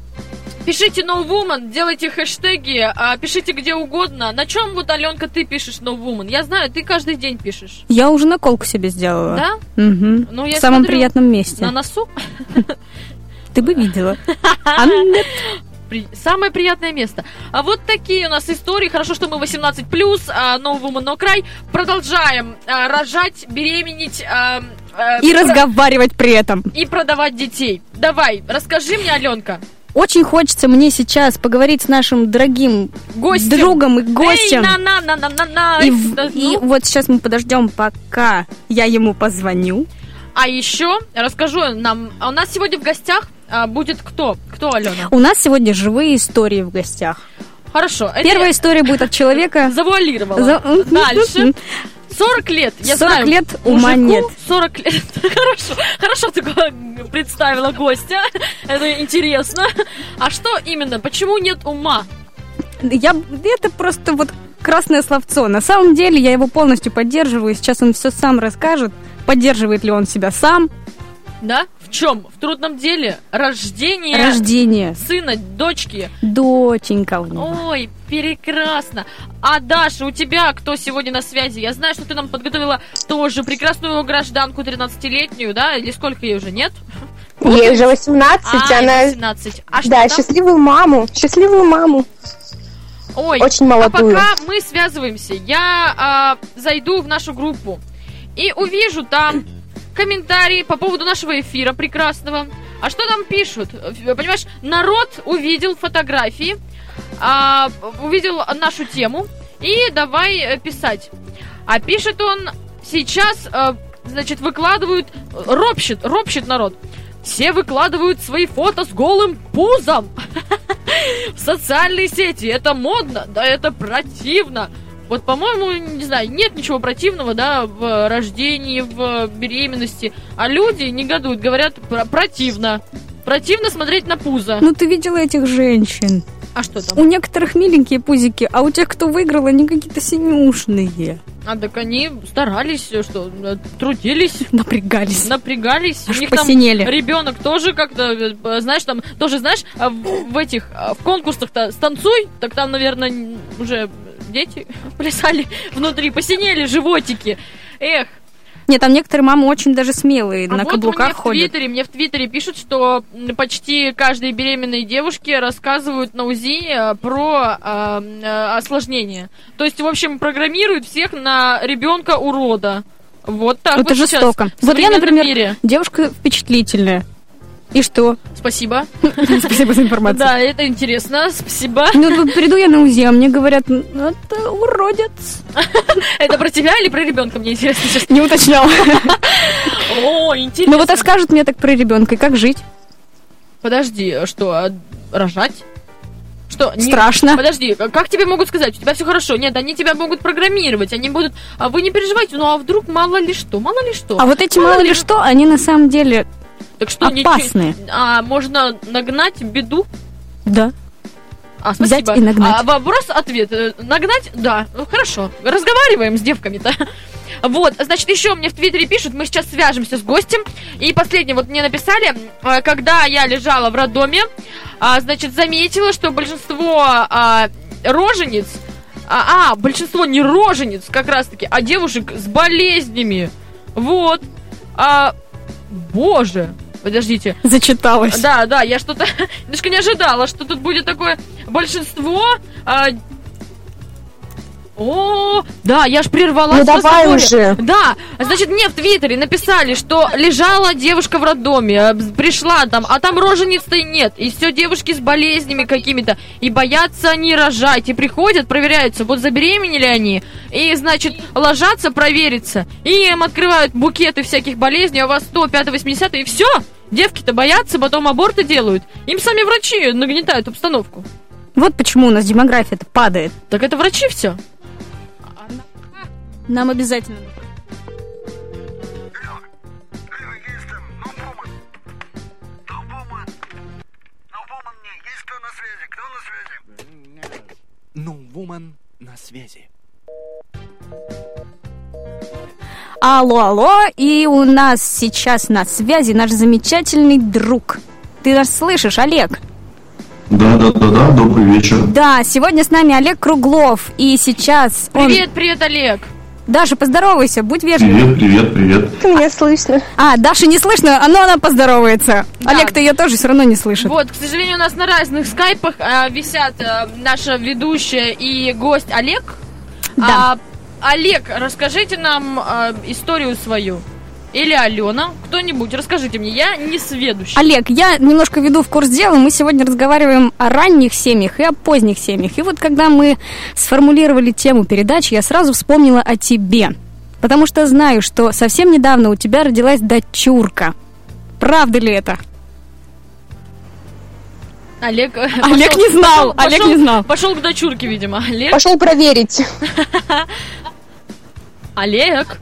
Speaker 4: пишите No Woman, делайте хэштеги, а, пишите где угодно. На чем вот, Аленка, ты пишешь No Woman? Я знаю, ты каждый день пишешь.
Speaker 5: Я уже наколку себе сделала.
Speaker 4: Да?
Speaker 5: Мгм.
Speaker 4: Ну, я
Speaker 5: В самом
Speaker 4: смотрю,
Speaker 5: приятном месте.
Speaker 4: На носу?
Speaker 5: Ты бы видела. А нет.
Speaker 4: При- Самое приятное место. А вот такие у нас истории. Хорошо, что мы 18 плюс, No Woman No Cry. Продолжаем а, рожать, беременеть а, а,
Speaker 5: И
Speaker 4: про-
Speaker 5: разговаривать при этом.
Speaker 4: и продавать детей. Давай, расскажи мне, Аленка.
Speaker 5: Очень хочется мне сейчас поговорить с нашим дорогим
Speaker 4: Гостем.
Speaker 5: другом и гостем.
Speaker 4: Эй, на на на на на
Speaker 5: И,
Speaker 4: Да,
Speaker 5: и
Speaker 4: ну.
Speaker 5: вот сейчас мы подождем, пока я ему позвоню.
Speaker 4: А еще расскажу нам. а У нас сегодня в гостях а, будет кто? Кто, Алена?
Speaker 5: У нас сегодня живые истории в гостях.
Speaker 4: Хорошо. это
Speaker 5: Первая
Speaker 4: я
Speaker 5: история будет от человека.
Speaker 4: завуалировала.
Speaker 5: За-
Speaker 4: Дальше. 40 лет, я
Speaker 5: 40
Speaker 4: знаю.
Speaker 5: лет ума нет.
Speaker 4: 40 лет. Хорошо, хорошо ты представила гостя. Это интересно. А что именно? Почему нет ума?
Speaker 5: Я, это просто вот красное словцо. На самом деле я его полностью поддерживаю. Сейчас он все сам расскажет. Поддерживает ли он себя сам.
Speaker 4: Да? В чем? В трудном деле? Рождение
Speaker 5: Рождение.
Speaker 4: сына, дочки.
Speaker 5: Доченька у него.
Speaker 4: Ой, прекрасно. А Даша, у тебя кто сегодня на связи? Я знаю, что ты нам подготовила тоже прекрасную гражданку 13-летнюю, да? Или сколько ей уже, нет?
Speaker 6: Ей уже 18,
Speaker 4: А,
Speaker 6: она...
Speaker 4: 18. А что
Speaker 6: Да,
Speaker 4: там?
Speaker 6: счастливую маму, счастливую маму.
Speaker 4: Ой,
Speaker 6: очень
Speaker 4: а
Speaker 6: молодую.
Speaker 4: пока мы связываемся, я а, зайду в нашу группу и увижу там комментарии по поводу нашего эфира прекрасного. А что там пишут? Понимаешь, народ увидел фотографии, а, увидел нашу тему и давай э, писать. А пишет он сейчас, э, значит, выкладывают, э, ропщет, ропщет народ. Все выкладывают свои фото с голым пузом в социальные сети. Это модно, да это противно. Вот, по-моему, не знаю, нет ничего противного, да, в рождении, в беременности. А люди негодуют, говорят, «Про- противно. Противно смотреть на пузо.
Speaker 5: Ну ты видела этих женщин?
Speaker 4: А что там?
Speaker 5: У некоторых миленькие пузики, а у тех, кто выиграл, они какие-то синюшные.
Speaker 4: А так они старались, что, э, трудились,
Speaker 5: Напрягались.
Speaker 4: напрягались.
Speaker 5: Аж
Speaker 4: У них
Speaker 5: посинели.
Speaker 4: там ребенок тоже как-то, э, знаешь, там, тоже, знаешь, а в, в этих, а, в конкурсах-то станцуй, так там, наверное, уже дети плясали внутри, посинели животики. Эх,
Speaker 5: Нет, там некоторые мамы очень даже смелые,
Speaker 4: а
Speaker 5: на
Speaker 4: вот
Speaker 5: каблуках
Speaker 4: мне в
Speaker 5: ходят.
Speaker 4: Твиттере, мне в Твиттере пишут, что почти каждой беременной девушке рассказывают на УЗИ э, про э, э, осложнения. То есть, в общем, программируют всех на ребенка урода. Вот так
Speaker 5: Это
Speaker 4: вот сейчас
Speaker 5: жестоко.
Speaker 4: в
Speaker 5: Вот я, например,
Speaker 4: мире.
Speaker 5: девушка впечатлительная. И что?
Speaker 4: Спасибо.
Speaker 5: Спасибо за информацию.
Speaker 4: Да, это интересно. Спасибо.
Speaker 5: Ну, приду я на УЗИ, а мне говорят, «Ну, это уродец.
Speaker 4: Это про тебя или про ребенка? Мне интересно сейчас.
Speaker 5: Не уточнял.
Speaker 4: О, интересно.
Speaker 5: Ну вот так скажут мне так про ребенка, и как жить?
Speaker 4: Подожди, что, а, рожать? Что? не-
Speaker 5: Страшно.
Speaker 4: Подожди, а как тебе могут сказать? У тебя все хорошо. Нет, они тебя могут программировать. Они будут... А вы не переживайте, ну а вдруг мало ли что? Мало ли что?
Speaker 5: А вот эти мало ли что, они на самом деле
Speaker 4: так что, ничего-
Speaker 5: опасные.
Speaker 4: А, можно нагнать беду?
Speaker 5: Да.
Speaker 4: А,
Speaker 5: Взять
Speaker 4: спасибо.
Speaker 5: и нагнать.
Speaker 4: А, вопрос-ответ. Э, Нагнать? Да. Ну, хорошо. Разговариваем с девками-то. Вот, значит, еще мне в Твиттере пишут, мы сейчас свяжемся с гостем. И последнее, вот мне написали, э, когда я лежала в роддоме, а, значит, заметила, что большинство а, рожениц, а, а, большинство не рожениц как раз-таки, а девушек с болезнями. Вот. А, боже, подождите.
Speaker 5: Зачиталась.
Speaker 4: Да, да, я что-то немножко не ожидала, что тут будет такое большинство. а, О, да, я ж прервала
Speaker 6: Ну давай уже.
Speaker 4: Да, значит, мне в Твиттере написали, что лежала девушка в роддоме, б- пришла там, а там рожениц-то и нет, и все девушки с болезнями какими-то, и боятся они рожать, и приходят, проверяются, вот забеременели они, и, значит, ложатся провериться, и им открывают букеты всяких болезней, а у вас 100, 5, 80, и все, девки-то боятся, потом аборты делают, им сами врачи нагнетают обстановку.
Speaker 5: Вот почему у нас демография-то падает.
Speaker 4: Так это врачи все.
Speaker 5: Нам обязательно.
Speaker 3: Ну, на связи.
Speaker 5: Алло, алло, и у нас сейчас на связи наш замечательный друг. Ты нас слышишь, Олег?
Speaker 8: Да, да, да, да, добрый вечер.
Speaker 5: Да, сегодня с нами Олег Круглов, и сейчас он...
Speaker 4: Привет, привет, Олег.
Speaker 5: Даша, поздоровайся, будь вежлив.
Speaker 8: Привет, привет, привет.
Speaker 6: Меня слышно.
Speaker 5: А, Даша не слышно, но она поздоровается.
Speaker 4: Да.
Speaker 5: Олег-то ее тоже все равно не слышит.
Speaker 4: Вот, к сожалению, у нас на разных скайпах а, висят а, наша ведущая и гость Олег.
Speaker 5: Да.
Speaker 4: А, Олег, расскажите нам а, историю свою. Или Алена, кто-нибудь, расскажите мне, я не сведущий.
Speaker 5: Олег, я немножко веду в курс дела. Мы сегодня разговариваем о ранних семьях и о поздних семьях. И вот когда мы сформулировали тему передачи, я сразу вспомнила о тебе. Потому что знаю, что совсем недавно у тебя родилась дочурка. Правда ли это?
Speaker 4: Олег, э,
Speaker 5: Олег не знал, Олег не знал.
Speaker 4: Пошел к дочурке, видимо. Олег,
Speaker 6: Пошел проверить.
Speaker 4: Олег.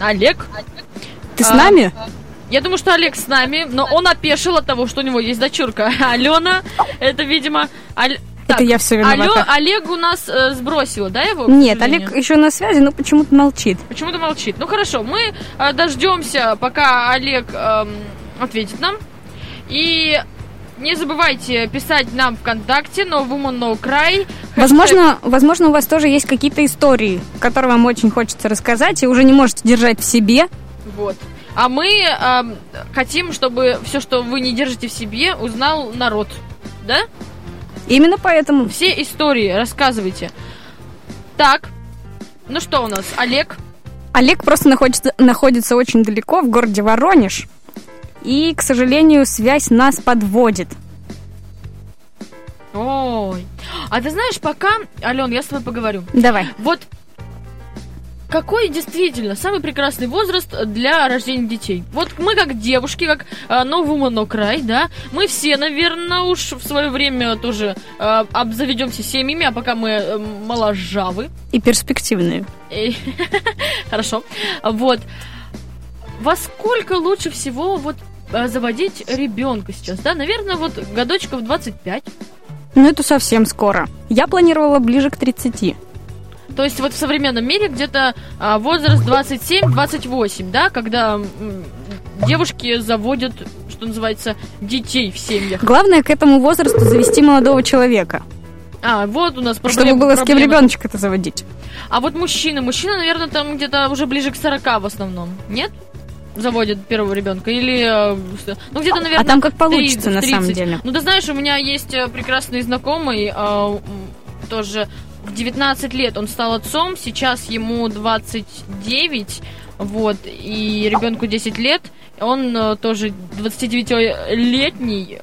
Speaker 4: Олег.
Speaker 5: Ты с
Speaker 4: А,
Speaker 5: нами?
Speaker 4: Я думаю, что Олег с нами, но он опешил от того, что у него есть дочурка. Алена, это, видимо... Аль-
Speaker 5: Это я все
Speaker 4: Алё,
Speaker 5: виновата.
Speaker 4: Олег у нас э, сбросила, да, его?
Speaker 5: Нет? Олег еще на связи, но почему-то молчит.
Speaker 4: Почему-то молчит. Ну хорошо, мы э, дождемся, пока Олег эм, ответит нам. И не забывайте писать нам ВКонтакте No Woman No Cry.
Speaker 5: Возможно, возможно, у вас тоже есть какие-то истории, которые вам очень хочется рассказать, и уже не можете держать в себе.
Speaker 4: Вот. А мы эм, хотим, чтобы все, что вы не держите в себе, узнал народ. Да?
Speaker 5: Именно поэтому
Speaker 4: Все истории рассказывайте. Так. Ну что у нас? Олег.
Speaker 5: Олег просто находится, находится очень далеко, в городе Воронеж. И, к сожалению, связь нас подводит.
Speaker 4: Ой. А ты знаешь, пока, Ален, я с тобой поговорю.
Speaker 5: Давай.
Speaker 4: Вот какой действительно самый прекрасный возраст для рождения детей? Вот мы как девушки, как э, no woman no cry, да, мы все, наверное, уж в свое время тоже э, обзаведемся семьями, а пока мы э, моложавы.
Speaker 5: И перспективные.
Speaker 4: Хорошо. Вот. Во сколько лучше всего вот заводить ребенка сейчас, да? Наверное, вот годочков 25.
Speaker 5: Ну, это совсем скоро. Я планировала ближе к 30.
Speaker 4: То есть вот в современном мире где-то а, возраст 27-28, да, когда м, девушки заводят, что называется, детей в семьях.
Speaker 5: Главное к этому возрасту завести молодого человека,
Speaker 4: А, вот у нас
Speaker 5: чтобы
Speaker 4: проблема.
Speaker 5: было с кем
Speaker 4: проблема.
Speaker 5: ребеночка это заводить.
Speaker 4: А вот мужчина, мужчина, наверное, там где-то уже ближе к 40 в основном, нет? Заводят первого ребенка или э, ну где-то наверное
Speaker 5: а там как
Speaker 4: 30,
Speaker 5: получится на самом
Speaker 4: 30.
Speaker 5: деле.
Speaker 4: Ну, ты знаешь, у меня есть э, прекрасный знакомый, э, тоже в 19 лет он стал отцом, сейчас ему 29, вот, и ребенку 10 лет, он тоже 29-летний,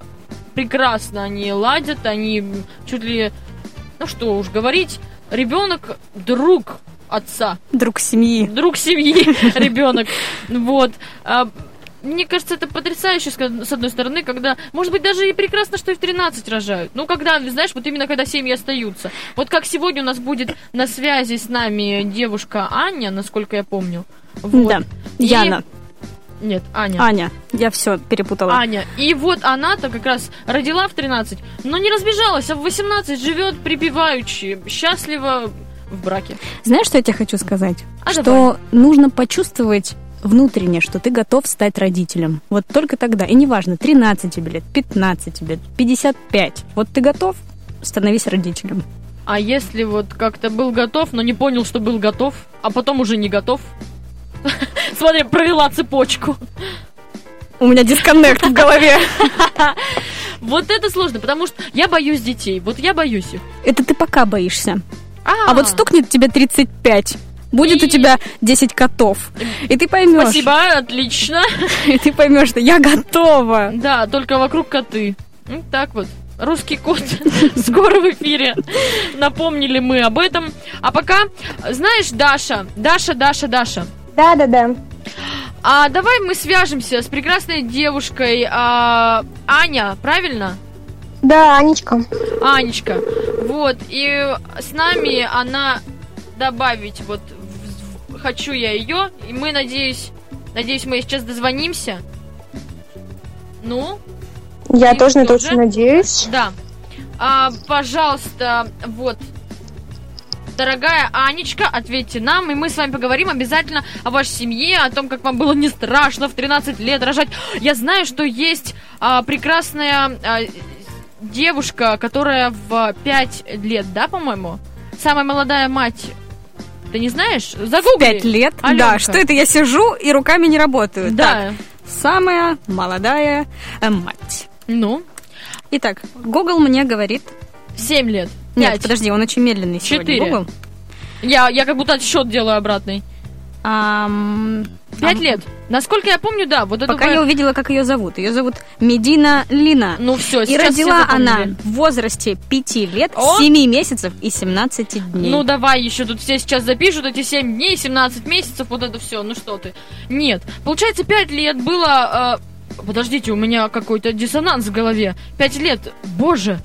Speaker 4: прекрасно они ладят, они чуть ли, ну что уж говорить, ребенок друг отца
Speaker 5: Друг семьи.
Speaker 4: друг семьи ребенок. Вот. А, Мне кажется, это потрясающе, с одной стороны, когда, может быть, даже и прекрасно, что и в 13 рожают. Ну, когда, знаешь, вот именно когда семьи остаются. Вот как сегодня у нас будет на связи с нами девушка Аня, насколько я помню. Вот.
Speaker 5: Да.
Speaker 4: И-
Speaker 5: Яна.
Speaker 4: Нет, Аня.
Speaker 5: Аня. Я все перепутала.
Speaker 4: Аня. И вот она-то как раз родила в 13, но не разбежалась, а в 18 живет припеваючи, счастливо в браке.
Speaker 5: Знаешь, что я тебе хочу сказать?
Speaker 4: А
Speaker 5: что
Speaker 4: давай.
Speaker 5: нужно почувствовать внутренне, что ты готов стать родителем. Вот только тогда. И неважно, 13 тебе лет, 15 тебе лет, 55. Вот ты готов, становись родителем.
Speaker 4: А если вот как-то был готов, но не понял, что был готов, а потом уже не готов? Смотри, провела цепочку.
Speaker 5: У меня дисконнект в голове.
Speaker 4: Вот это сложно, потому что я боюсь детей. Вот я боюсь их.
Speaker 5: Это ты пока боишься. А вот стукнет тебе 35. Будет у
Speaker 4: И-
Speaker 5: тебя 10 котов. И ты поймешь.
Speaker 4: Спасибо, отлично.
Speaker 5: И ты поймешь, что я готова.
Speaker 4: Да, только вокруг коты. Ну, так вот. Русский кот скоро в эфире. Напомнили мы об этом. А пока, знаешь, Даша, Даша, Даша, Даша.
Speaker 6: Да-да-да.
Speaker 4: А давай мы свяжемся с прекрасной девушкой а, Аня, правильно?
Speaker 6: Да, Анечка.
Speaker 4: Анечка. Вот, и с нами она добавить вот в- хочу я ее, и мы надеюсь, надеюсь, мы ей сейчас дозвонимся. Ну,
Speaker 6: Я
Speaker 4: И
Speaker 6: тоже на это очень надеюсь.
Speaker 4: да. А, пожалуйста, вот. Дорогая Анечка, ответьте нам, и мы с вами поговорим обязательно о вашей семье, о том, как вам было не страшно в 13 лет рожать. Я знаю, что есть а, прекрасная а, девушка, которая в 5 лет, да, по-моему? Самая молодая мать. Ты не знаешь? Загугли.
Speaker 5: Пять лет.
Speaker 4: Аленка.
Speaker 5: Да, что это я сижу и руками не работаю.
Speaker 4: Да.
Speaker 5: Так, самая молодая э, мать.
Speaker 4: Ну,
Speaker 5: Итак, Google мне говорит...
Speaker 4: 7 лет.
Speaker 5: Нет, подожди, он очень медленный сегодня,
Speaker 4: Четыре.
Speaker 5: Google.
Speaker 4: Я, я как будто счет делаю обратный. Пять
Speaker 5: ам,
Speaker 4: лет. Насколько я помню, да. Вот это
Speaker 5: Пока не увидела, как ее зовут. Ее зовут Медина Лина.
Speaker 4: Ну все,
Speaker 5: И родила она в возрасте 5 лет,
Speaker 4: О!
Speaker 5: 7 месяцев и 17 дней.
Speaker 4: Ну давай еще тут все сейчас запишут эти 7 дней, 17 месяцев, вот это все. Ну что ты? Нет. Получается, 5 лет было... э, Подождите, у меня какой-то диссонанс в голове. 5 лет. Боже.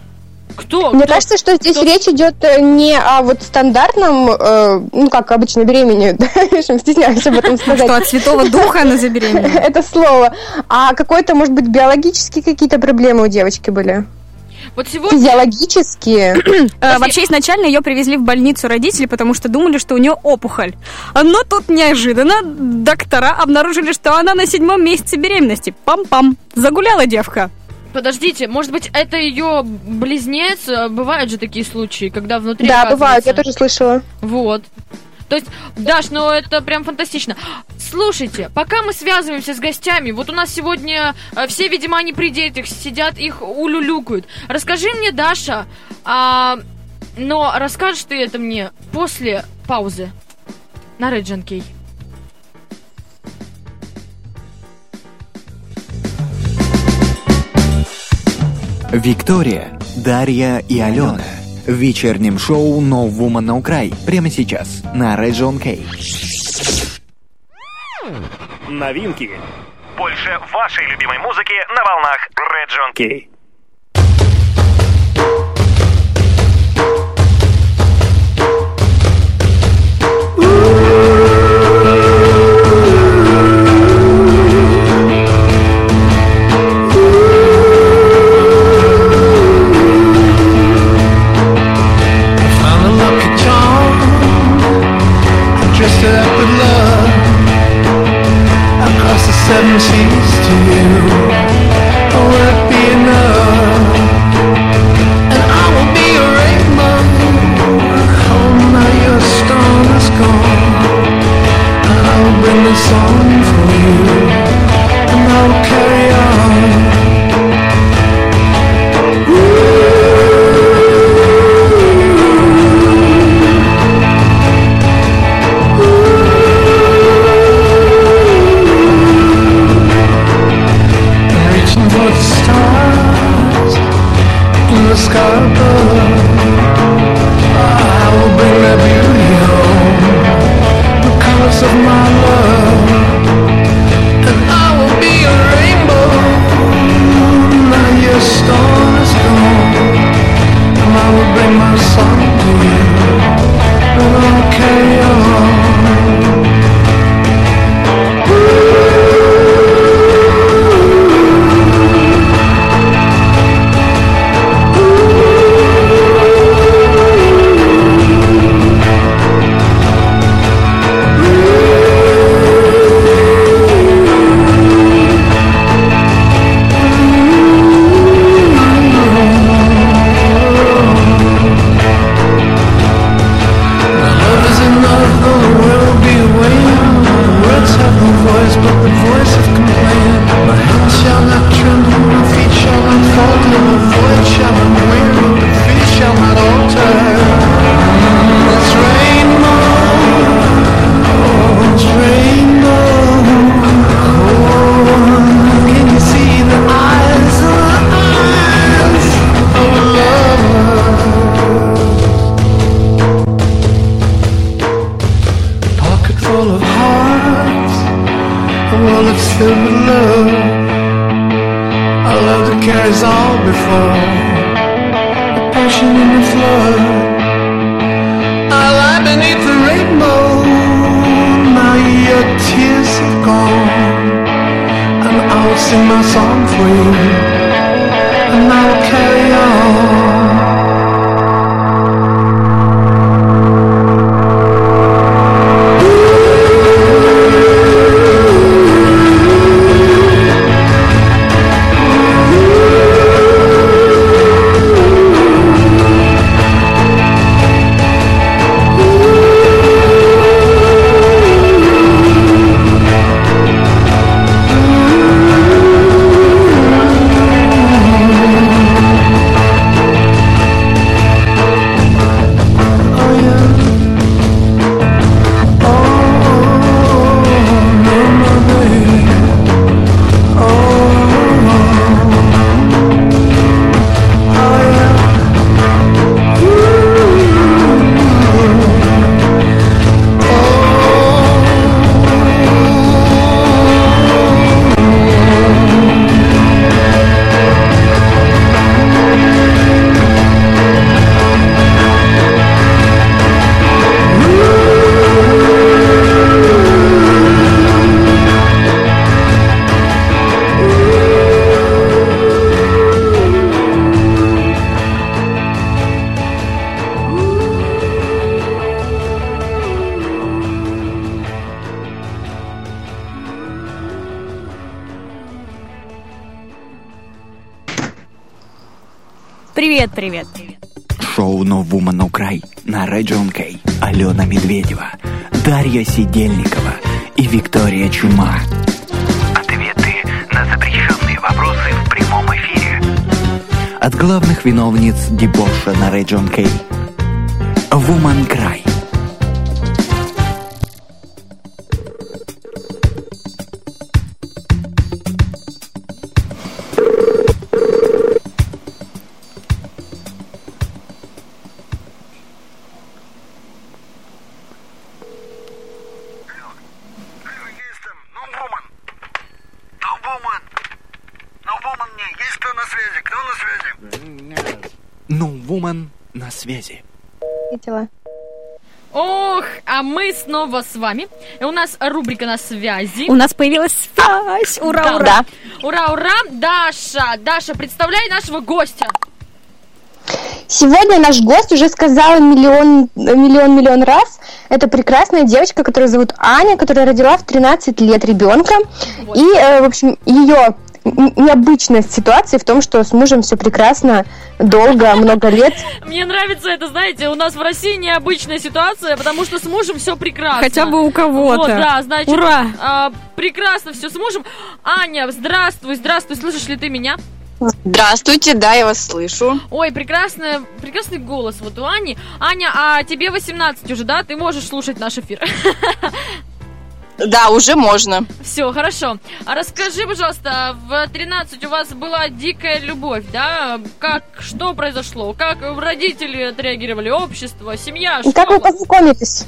Speaker 4: Кто?
Speaker 6: Мне
Speaker 4: кто?
Speaker 6: кажется, что здесь
Speaker 4: кто?
Speaker 6: речь идет э, не о вот стандартном, э, ну как обычно беременею, стесняюсь об этом сказать.
Speaker 5: Что от святого духа она забеременела.
Speaker 6: Это слово. А какой-то, может быть, биологические какие-то проблемы у девочки были?
Speaker 4: Вот сегодня...
Speaker 6: Физиологически.
Speaker 5: а, э, вообще, изначально ее привезли в больницу родители, потому что думали, что у нее опухоль. Но тут неожиданно доктора обнаружили, что она на седьмом месяце беременности. Пам-пам. Загуляла девка.
Speaker 4: Подождите, может быть, это ее близнец? Э, бывают же такие случаи, когда внутри.
Speaker 6: Да, бывают, я тоже слышала.
Speaker 4: Вот. То есть, Даш, ну это прям фантастично. Слушайте, пока мы связываемся с гостями, вот у нас сегодня э, все, видимо, они при детях сидят, их улюлюкают. Расскажи мне, Даша, а, но расскажешь ты это мне после паузы на Реджин Кей.
Speaker 3: Виктория, Дарья и Алена в вечернем шоу No Woman No Cry прямо сейчас на Region K.
Speaker 1: Новинки.
Speaker 7: Больше вашей любимой музыки на волнах
Speaker 9: Region K. sing my song for you, and I will carry on.
Speaker 3: Связи.
Speaker 6: Ответила.
Speaker 4: Ох, а мы снова с вами. У нас рубрика на связи.
Speaker 5: У нас появилась связь. Ура,
Speaker 4: Да.
Speaker 5: ура.
Speaker 4: Ура, ура! Даша, Даша, представляй нашего гостя.
Speaker 6: Сегодня наш гость уже сказал миллион, миллион, миллион раз. Это прекрасная девочка, которую зовут Аня, которая родила в 13 лет ребенка.
Speaker 4: Вот.
Speaker 6: И, э, в общем, ее необычность ситуации в том, что с мужем все прекрасно, долго, много лет.
Speaker 4: Мне нравится это, знаете, у нас в России необычная ситуация, потому что с мужем все прекрасно.
Speaker 5: Хотя бы у кого-то.
Speaker 4: Вот, да, значит,
Speaker 5: Ура.
Speaker 4: а, прекрасно все с мужем. Аня, здравствуй, здравствуй, слышишь ли ты меня?
Speaker 10: Здравствуйте, да, я вас слышу.
Speaker 4: Ой, прекрасная, прекрасный голос вот у Ани. Аня, а тебе 18 уже, да? Ты можешь слушать наш эфир.
Speaker 10: Да, уже можно.
Speaker 4: Все, хорошо. А расскажи, пожалуйста, в 13 у вас была дикая любовь, да? Как, что произошло? Как родители отреагировали? Общество, семья,
Speaker 6: И как вы
Speaker 4: что?
Speaker 6: познакомитесь?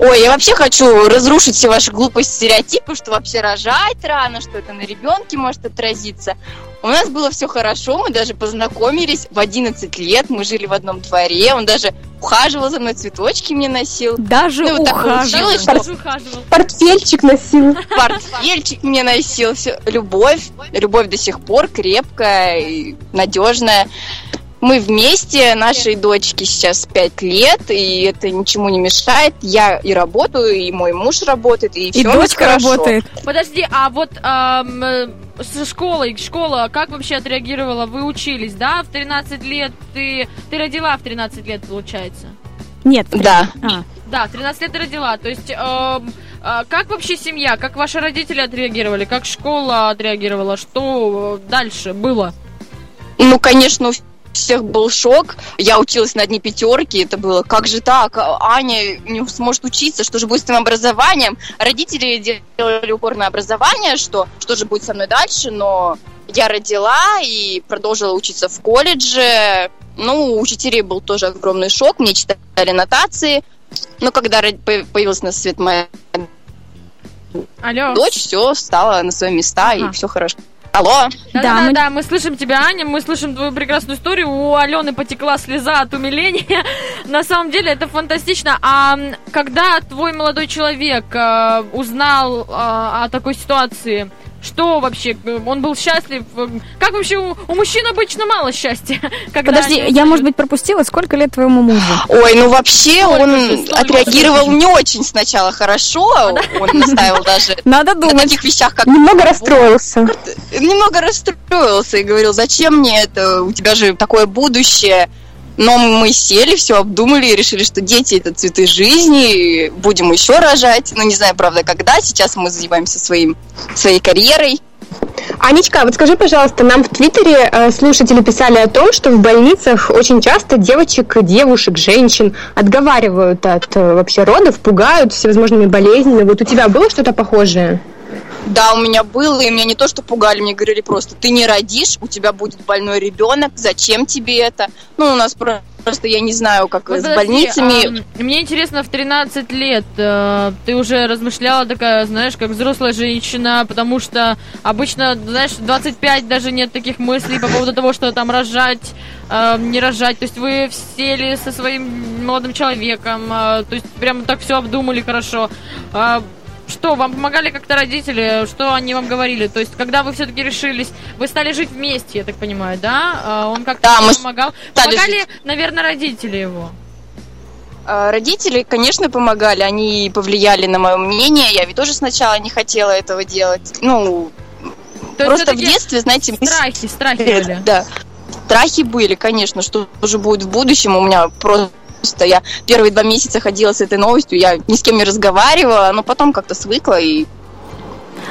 Speaker 10: Ой, я вообще хочу разрушить все ваши глупые стереотипы, что вообще рожать рано, что это на ребенке может отразиться. У нас было все хорошо, мы даже познакомились в 11 лет, мы жили в одном дворе, он даже ухаживал за мной, цветочки мне носил.
Speaker 5: Даже
Speaker 10: Ну, вот так
Speaker 5: ухаживал.
Speaker 10: получилось, что
Speaker 4: ухаживал.
Speaker 6: Портфельчик носил.
Speaker 10: портфельчик мне носил, все. Любовь, любовь до сих пор крепкая и надежная. Мы вместе, нашей дочке сейчас 5 лет, и это ничему не мешает. Я и работаю, и мой муж работает, и,
Speaker 5: И
Speaker 10: все
Speaker 5: дочка
Speaker 10: хорошо.
Speaker 5: работает.
Speaker 4: Подожди, а вот ам, э, со школой, школа, как вообще отреагировала? Вы учились, да? В 13 лет ты... Ты родила в 13 лет, получается?
Speaker 5: Нет.
Speaker 10: Да.
Speaker 5: А,
Speaker 4: Да, в 13 лет ты родила. То есть, эм, а как вообще семья, как ваши родители отреагировали, как школа отреагировала, что э, дальше было?
Speaker 10: Ну, конечно, у всех был шок. Я училась на одни пятерки. Это было, как же так? Аня не сможет учиться, что же будет с твоим образованием? Родители делали упор на образование, что, что же будет со мной дальше, но я родила и продолжила учиться в колледже. Ну, у учителей был тоже огромный шок. Мне читали нотации. Но когда появилась на свет моя
Speaker 4: Алло.
Speaker 10: дочь, все стало на свои места,
Speaker 4: Ага.
Speaker 10: и все хорошо. Алло?
Speaker 4: Да,
Speaker 5: Да,
Speaker 4: да,
Speaker 5: мы-
Speaker 4: да, мы слышим тебя, Аня, мы слышим твою прекрасную историю. У Алены потекла слеза от умиления. На самом деле это фантастично. А когда твой молодой человек э, узнал э, о такой ситуации, что вообще? э, Он был счастлив? Э, Как вообще у, у мужчин обычно мало счастья? когда
Speaker 5: Подожди,
Speaker 4: они
Speaker 5: я, может быть, пропустила. Сколько лет твоему мужу?
Speaker 10: Ой, ну вообще
Speaker 4: Сколько
Speaker 10: он
Speaker 4: же,
Speaker 10: отреагировал не очень сначала хорошо. Он настаивал даже
Speaker 5: Надо
Speaker 10: на
Speaker 5: думать.
Speaker 10: таких вещах, как
Speaker 6: Немного расстроился.
Speaker 10: немного расстроился и говорил, зачем мне это, у тебя же такое будущее. Но мы сели, все обдумали и решили, что дети это цветы жизни, будем еще рожать. Ну, не знаю, правда, когда. Сейчас мы занимаемся своим, своей карьерой.
Speaker 6: Анечка, вот скажи, пожалуйста, нам в Твиттере э, слушатели писали о том, что в больницах очень часто девочек, девушек, женщин отговаривают от э, вообще родов, пугают всевозможными болезнями. Вот у тебя было что-то похожее?
Speaker 10: Да, у меня было, и меня не то что пугали, мне говорили просто, ты не родишь, у тебя будет больной ребенок, зачем тебе это? Ну, у нас про- просто, я не знаю, как с
Speaker 4: подожди,
Speaker 10: больницами.
Speaker 4: а, мне интересно, в 13 лет э, ты уже размышляла такая, знаешь, как взрослая женщина, потому что обычно, знаешь, в 25 даже нет таких мыслей по поводу того, что там рожать, э, не рожать. То есть вы сели со своим молодым человеком, э, то есть прям так все обдумали хорошо. А, что, вам помогали как-то родители? Что они вам говорили? То есть, когда вы все-таки решились, вы стали жить вместе, я так понимаю, да? А, Он как-то
Speaker 10: Да, мы
Speaker 4: помогал. Помогали,
Speaker 10: жить.
Speaker 4: наверное, родители его.
Speaker 10: А, Родители, конечно, помогали, они повлияли на мое мнение. Я ведь тоже сначала не хотела этого делать. Ну,
Speaker 4: То
Speaker 10: просто в детстве, знаете, мы
Speaker 4: Страхи, страхи были.
Speaker 10: Да. страхи были, конечно, что же будет в будущем. У меня просто я первые два месяца ходила с этой новостью, я ни с кем не разговаривала, но потом как-то свыкла и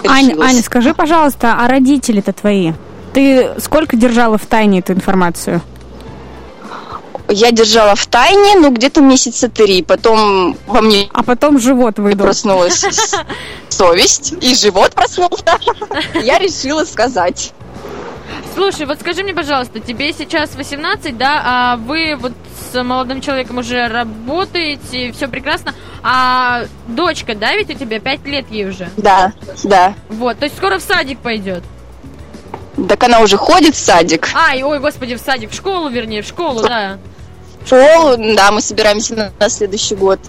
Speaker 5: Аня. Аня, скажи, пожалуйста, а родители-то твои? Ты сколько держала в тайне эту информацию?
Speaker 10: Я держала в тайне, ну, где-то месяца три. Потом во мне
Speaker 5: А потом живот выдал.
Speaker 10: проснулась совесть, и живот проснулся. Я решила сказать.
Speaker 4: Слушай, вот скажи мне, пожалуйста, тебе сейчас 18, да, а вы вот с молодым человеком уже работаете, все прекрасно, а дочка, да, ведь у тебя 5 лет ей уже?
Speaker 10: Да, да.
Speaker 4: Вот, то есть скоро в садик пойдет.
Speaker 10: Так она уже ходит в садик.
Speaker 4: Ай, ой, господи, в садик, в школу, вернее, в школу, да.
Speaker 10: В школу, да, мы собираемся на, на следующий год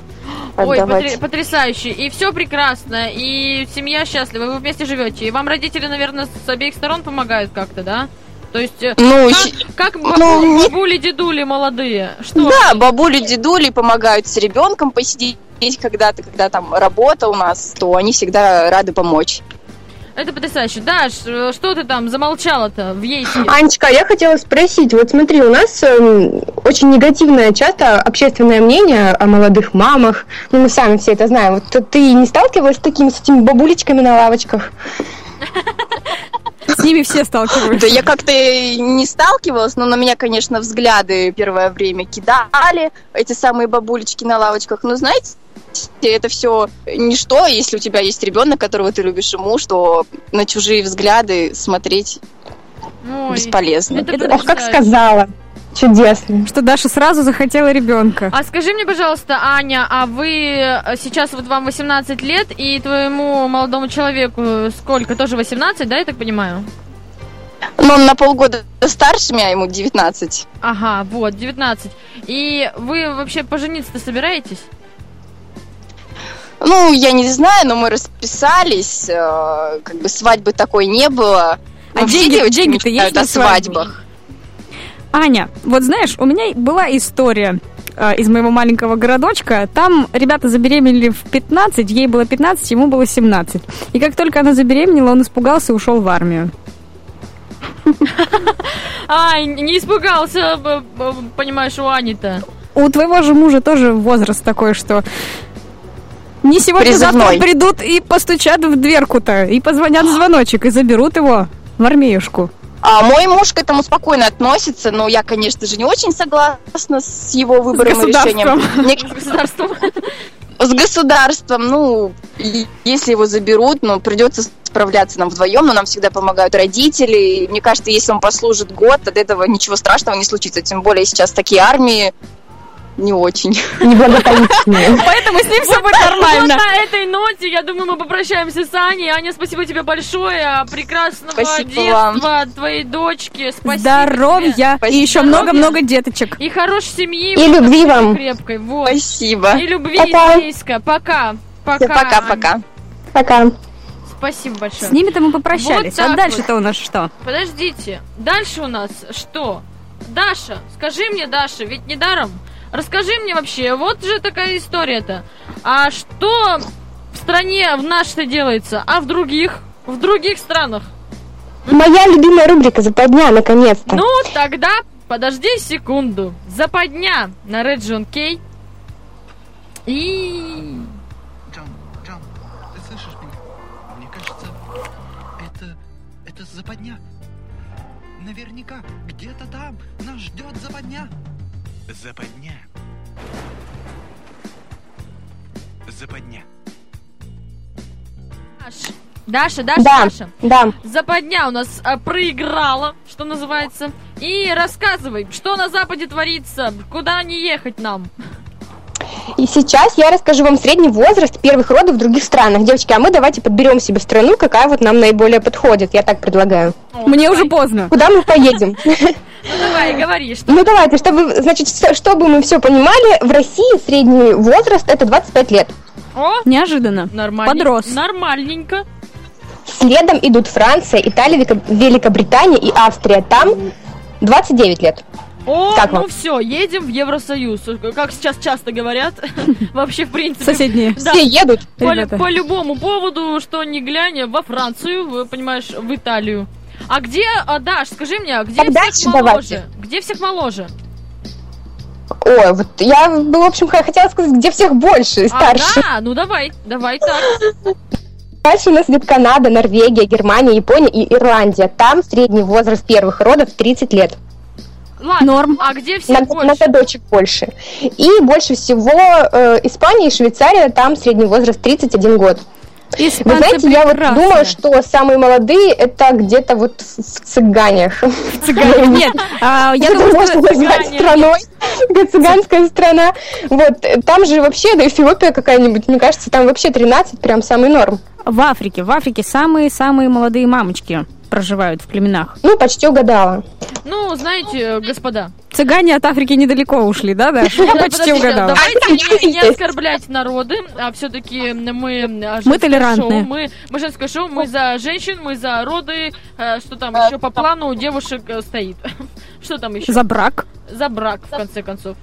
Speaker 4: Ой,
Speaker 10: отдавать.
Speaker 4: потри- потрясающе. И все прекрасно, и семья счастлива, вы вместе живете. И вам родители, наверное, с обеих сторон помогают как-то, да? То есть, э,
Speaker 10: Ну,
Speaker 4: как, как
Speaker 10: ну,
Speaker 4: бабу-
Speaker 10: не-
Speaker 4: бабули, дедули молодые? Что?
Speaker 10: Да, бабули, дедули помогают с ребенком посидеть когда-то, когда там работа у нас, то они всегда рады помочь.
Speaker 4: Это потрясающе. Даш, э, что ты там замолчала-то в ейте?
Speaker 6: Анечка, я хотела спросить, вот смотри, у нас эм, очень негативное часто общественное мнение о молодых мамах, ну мы сами все это знаем, вот ты не сталкивалась с такими, с этими бабулечками на лавочках?
Speaker 5: С ними все сталкиваются.
Speaker 10: Да я как-то и не сталкивалась, но на меня, конечно, взгляды первое время кидали, эти самые бабулечки на лавочках. Но знаете, это все ничто, если у тебя есть ребенок, которого ты любишь и муж, то на чужие взгляды смотреть
Speaker 4: Ой,
Speaker 10: бесполезно.
Speaker 4: это
Speaker 6: Ох, как сказала. Чудесно.
Speaker 5: Что Даша сразу захотела ребенка.
Speaker 4: А скажи мне, пожалуйста, Аня, а вы э, сейчас вот вам 18 лет, и твоему молодому человеку сколько? Тоже 18, да, я так понимаю?
Speaker 10: Но он на полгода старше меня, ему 19.
Speaker 4: Ага, вот, 19. И вы вообще пожениться-то собираетесь?
Speaker 10: Ну, я не знаю, но мы расписались, э, как бы свадьбы такой не было.
Speaker 5: А
Speaker 10: Ну,
Speaker 5: деньги- деньги-то есть на
Speaker 10: свадьбах.
Speaker 5: Аня, вот знаешь, у меня была история э, из моего маленького городочка. Там ребята забеременели в 15, ей было 15, ему было 17. И как только она забеременела, он испугался и ушел в армию.
Speaker 4: Ай, не испугался, понимаешь, у Ани-то.
Speaker 5: У твоего же мужа тоже возраст такой, что не сегодня-завтра
Speaker 10: Призывной.
Speaker 5: придут и постучат в дверку-то, и позвонят в звоночек, и заберут его в армеюшку.
Speaker 10: А мой муж к этому спокойно относится, но я, конечно же, не очень согласна с его выбором и решением.
Speaker 4: С государством.
Speaker 10: с государством, ну, если его заберут, ну, придется справляться нам вдвоем, но нам всегда помогают родители. И мне кажется, если он послужит год, от этого ничего страшного не случится. Тем более сейчас такие армии не очень.
Speaker 6: Неблагополучные.
Speaker 5: Поэтому с ним все будет
Speaker 4: Вот
Speaker 5: нормально.
Speaker 4: на этой ноте, я думаю, мы попрощаемся с Аней. Аня, спасибо тебе большое. Прекрасного детства твоей дочки. Спасибо.
Speaker 5: Здоровья и еще много-много деточек.
Speaker 4: И хорошей семьи.
Speaker 6: И любви вам.
Speaker 4: Крепкой. Вот.
Speaker 10: Спасибо.
Speaker 4: И любви
Speaker 6: Пока.
Speaker 4: Пока.
Speaker 10: Пока-пока.
Speaker 6: Пока.
Speaker 4: Спасибо большое.
Speaker 5: С ними-то мы попрощались.
Speaker 4: Вот
Speaker 5: а дальше-то у нас что?
Speaker 4: Подождите, дальше у нас что? Даша, скажи мне, Даша, ведь недаром. Расскажи мне вообще, вот же такая история-то. А что в стране в нашей делается, а в других? В других странах?
Speaker 6: Моя любимая рубрика «Западня», наконец-то.
Speaker 4: Ну, тогда подожди секунду. Западня на Red John Кей. И...
Speaker 11: Джон, Джон, ты слышишь меня? Мне кажется, это... это западня. Наверняка где-то там нас ждет западня. Западня. Западня.
Speaker 4: Даш, Даша, Даша,
Speaker 6: Да,
Speaker 4: Даша.
Speaker 6: да.
Speaker 4: Западня у нас а, проиграла, что называется. И рассказывай, что на Западе творится, куда не ехать нам.
Speaker 6: И сейчас я расскажу вам средний возраст первых родов в других странах. Девочки, а мы давайте подберем себе страну, какая вот нам наиболее подходит. Я так предлагаю.
Speaker 4: О,
Speaker 5: Мне
Speaker 4: давай.
Speaker 5: уже поздно.
Speaker 6: Куда мы поедем?
Speaker 4: Ну давай, говори, что
Speaker 6: Ну давайте, чтобы, значит, чтобы мы все понимали, в России средний возраст это 25 лет.
Speaker 4: О,
Speaker 5: Неожиданно.
Speaker 4: нормально.
Speaker 5: Подрос.
Speaker 4: Нормальненько.
Speaker 6: Следом идут Франция, Италия, Велико- Великобритания и Австрия. Там 29 лет.
Speaker 4: О,
Speaker 6: Как
Speaker 4: ну
Speaker 6: вам?
Speaker 4: все, едем в Евросоюз. Как сейчас часто говорят. Вообще, в принципе.
Speaker 5: Соседние.
Speaker 4: Да,
Speaker 6: Все едут.
Speaker 4: по, по любому поводу, что не глянь, во Францию, понимаешь, в Италию. А где, а, Даш, скажи мне, а где
Speaker 6: Так
Speaker 4: всех
Speaker 6: дальше
Speaker 4: моложе?
Speaker 6: давайте.
Speaker 4: где всех моложе?
Speaker 6: Ой, вот я, ну, в общем, хотела сказать, где всех больше, и старше.
Speaker 4: А, да? Ну давай, давай так.
Speaker 6: Дальше у нас идет Канада, Норвегия, Германия, Япония и Ирландия. Там средний возраст первых родов 30 лет.
Speaker 4: Ладно,
Speaker 5: Норм.
Speaker 4: а где всех
Speaker 6: На,
Speaker 4: больше?
Speaker 6: на годочек больше. И больше всего э, Испания и Швейцария, там средний возраст 31 год. Вы знаете, я вот думаю, что самые молодые это где-то вот в, цыганях.
Speaker 5: Цыгане. Нет, а, я думаю,
Speaker 6: можно назвать страной. Цыганская страна. Вот, там же вообще, да Эфиопия какая-нибудь, мне кажется, там вообще 13, прям самый норм.
Speaker 5: В Африке, в Африке самые-самые молодые мамочки проживают в племенах.
Speaker 6: Ну, почти угадала.
Speaker 4: Ну, знаете, господа.
Speaker 5: Цыгане от Африки недалеко ушли, да, Даш? Я почти угадала.
Speaker 4: Давайте не, оскорблять народы, а все-таки мы а, женское
Speaker 5: толерантные.
Speaker 4: Мы, мы женское шоу, мы за женщин, мы за роды, э, что там еще по плану у девушек э, стоит. Что там еще?
Speaker 5: За брак.
Speaker 4: За брак, в конце концов.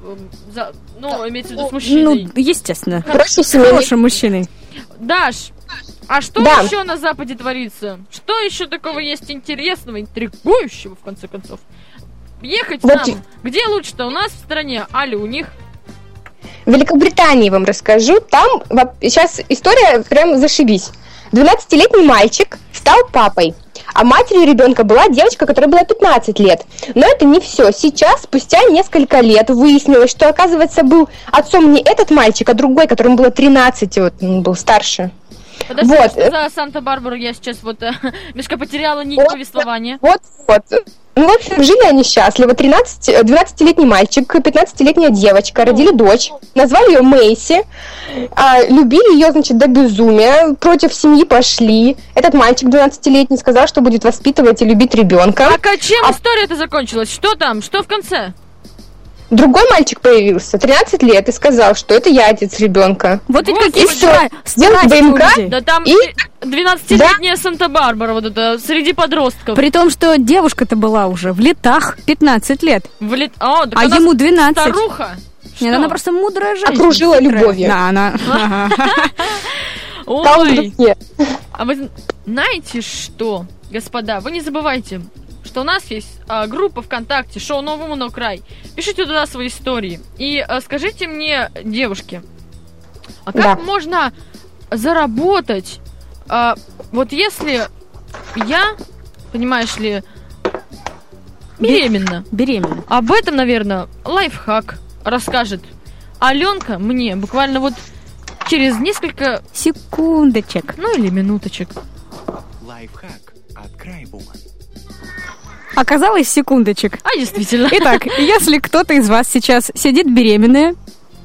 Speaker 4: За, ну, имеется в виду с
Speaker 5: Ну,
Speaker 4: мужчиной.
Speaker 5: естественно.
Speaker 6: Проще
Speaker 5: С
Speaker 6: семейный.
Speaker 5: хорошим мужчиной.
Speaker 4: Даш, а что
Speaker 6: Да.
Speaker 4: еще на Западе творится? Что еще такого есть интересного, интригующего, в конце концов? Ехать
Speaker 6: Вот
Speaker 4: нам.
Speaker 6: и-
Speaker 4: Где лучше-то? У нас в стране, али у них?
Speaker 6: В Великобритании вам расскажу. Там сейчас история прям зашибись. 12-летний мальчик стал папой. А матерью ребенка была девочка, которая была 15 лет. Но это не все. Сейчас, спустя несколько лет, выяснилось, что, оказывается, был отцом не этот мальчик, а другой, которому было 13, вот он был старше.
Speaker 4: Подожди,
Speaker 6: Вот.
Speaker 4: что за Санта-Барбару я сейчас вот э, немножко потеряла нить
Speaker 6: Вот,
Speaker 4: повествования.
Speaker 6: Вот, вот. Ну, в общем, жили они счастливо. 13, э, 12-летний мальчик, 15-летняя девочка, родили дочь, назвали ее Мэйси, а, любили ее, значит, до безумия, против семьи пошли. Этот мальчик 12-летний сказал, что будет воспитывать и любить ребенка.
Speaker 4: А чем история-то закончилась? Что там? Что в конце?
Speaker 6: Другой мальчик появился, 13 лет, и сказал, что это я отец ребенка.
Speaker 5: Вот ведь какие страсти у
Speaker 6: ДНК?
Speaker 4: Да там
Speaker 6: И-
Speaker 4: 12-летняя Санта-Барбара, вот это, среди подростков.
Speaker 5: При том, что девушка-то была уже в летах 15 лет,
Speaker 4: Влет- О, так
Speaker 5: а
Speaker 4: она
Speaker 5: ему 12.
Speaker 4: Старуха.
Speaker 5: Нет,
Speaker 4: Что?
Speaker 5: она просто мудрая женщина.
Speaker 6: Окружила
Speaker 5: хитрая.
Speaker 6: любовью.
Speaker 5: Да, она...
Speaker 4: Ой,
Speaker 6: нет.
Speaker 4: а вы знаете что, господа, вы не забывайте, что у нас есть а, группа ВКонтакте, шоу Новому на край. Пишите туда свои истории. И а, скажите мне, девушки, а как
Speaker 6: Да.
Speaker 4: можно заработать, а, вот если я, понимаешь ли, беременна,
Speaker 5: Беременна.
Speaker 4: об этом, наверное, лайфхак расскажет Аленка мне буквально вот через несколько,
Speaker 5: Секундочек.
Speaker 4: ну или минуточек.
Speaker 3: Лайфхак от Крайвума.
Speaker 5: Оказалось, секундочек.
Speaker 4: А, действительно.
Speaker 5: Итак, если кто-то из вас сейчас сидит беременная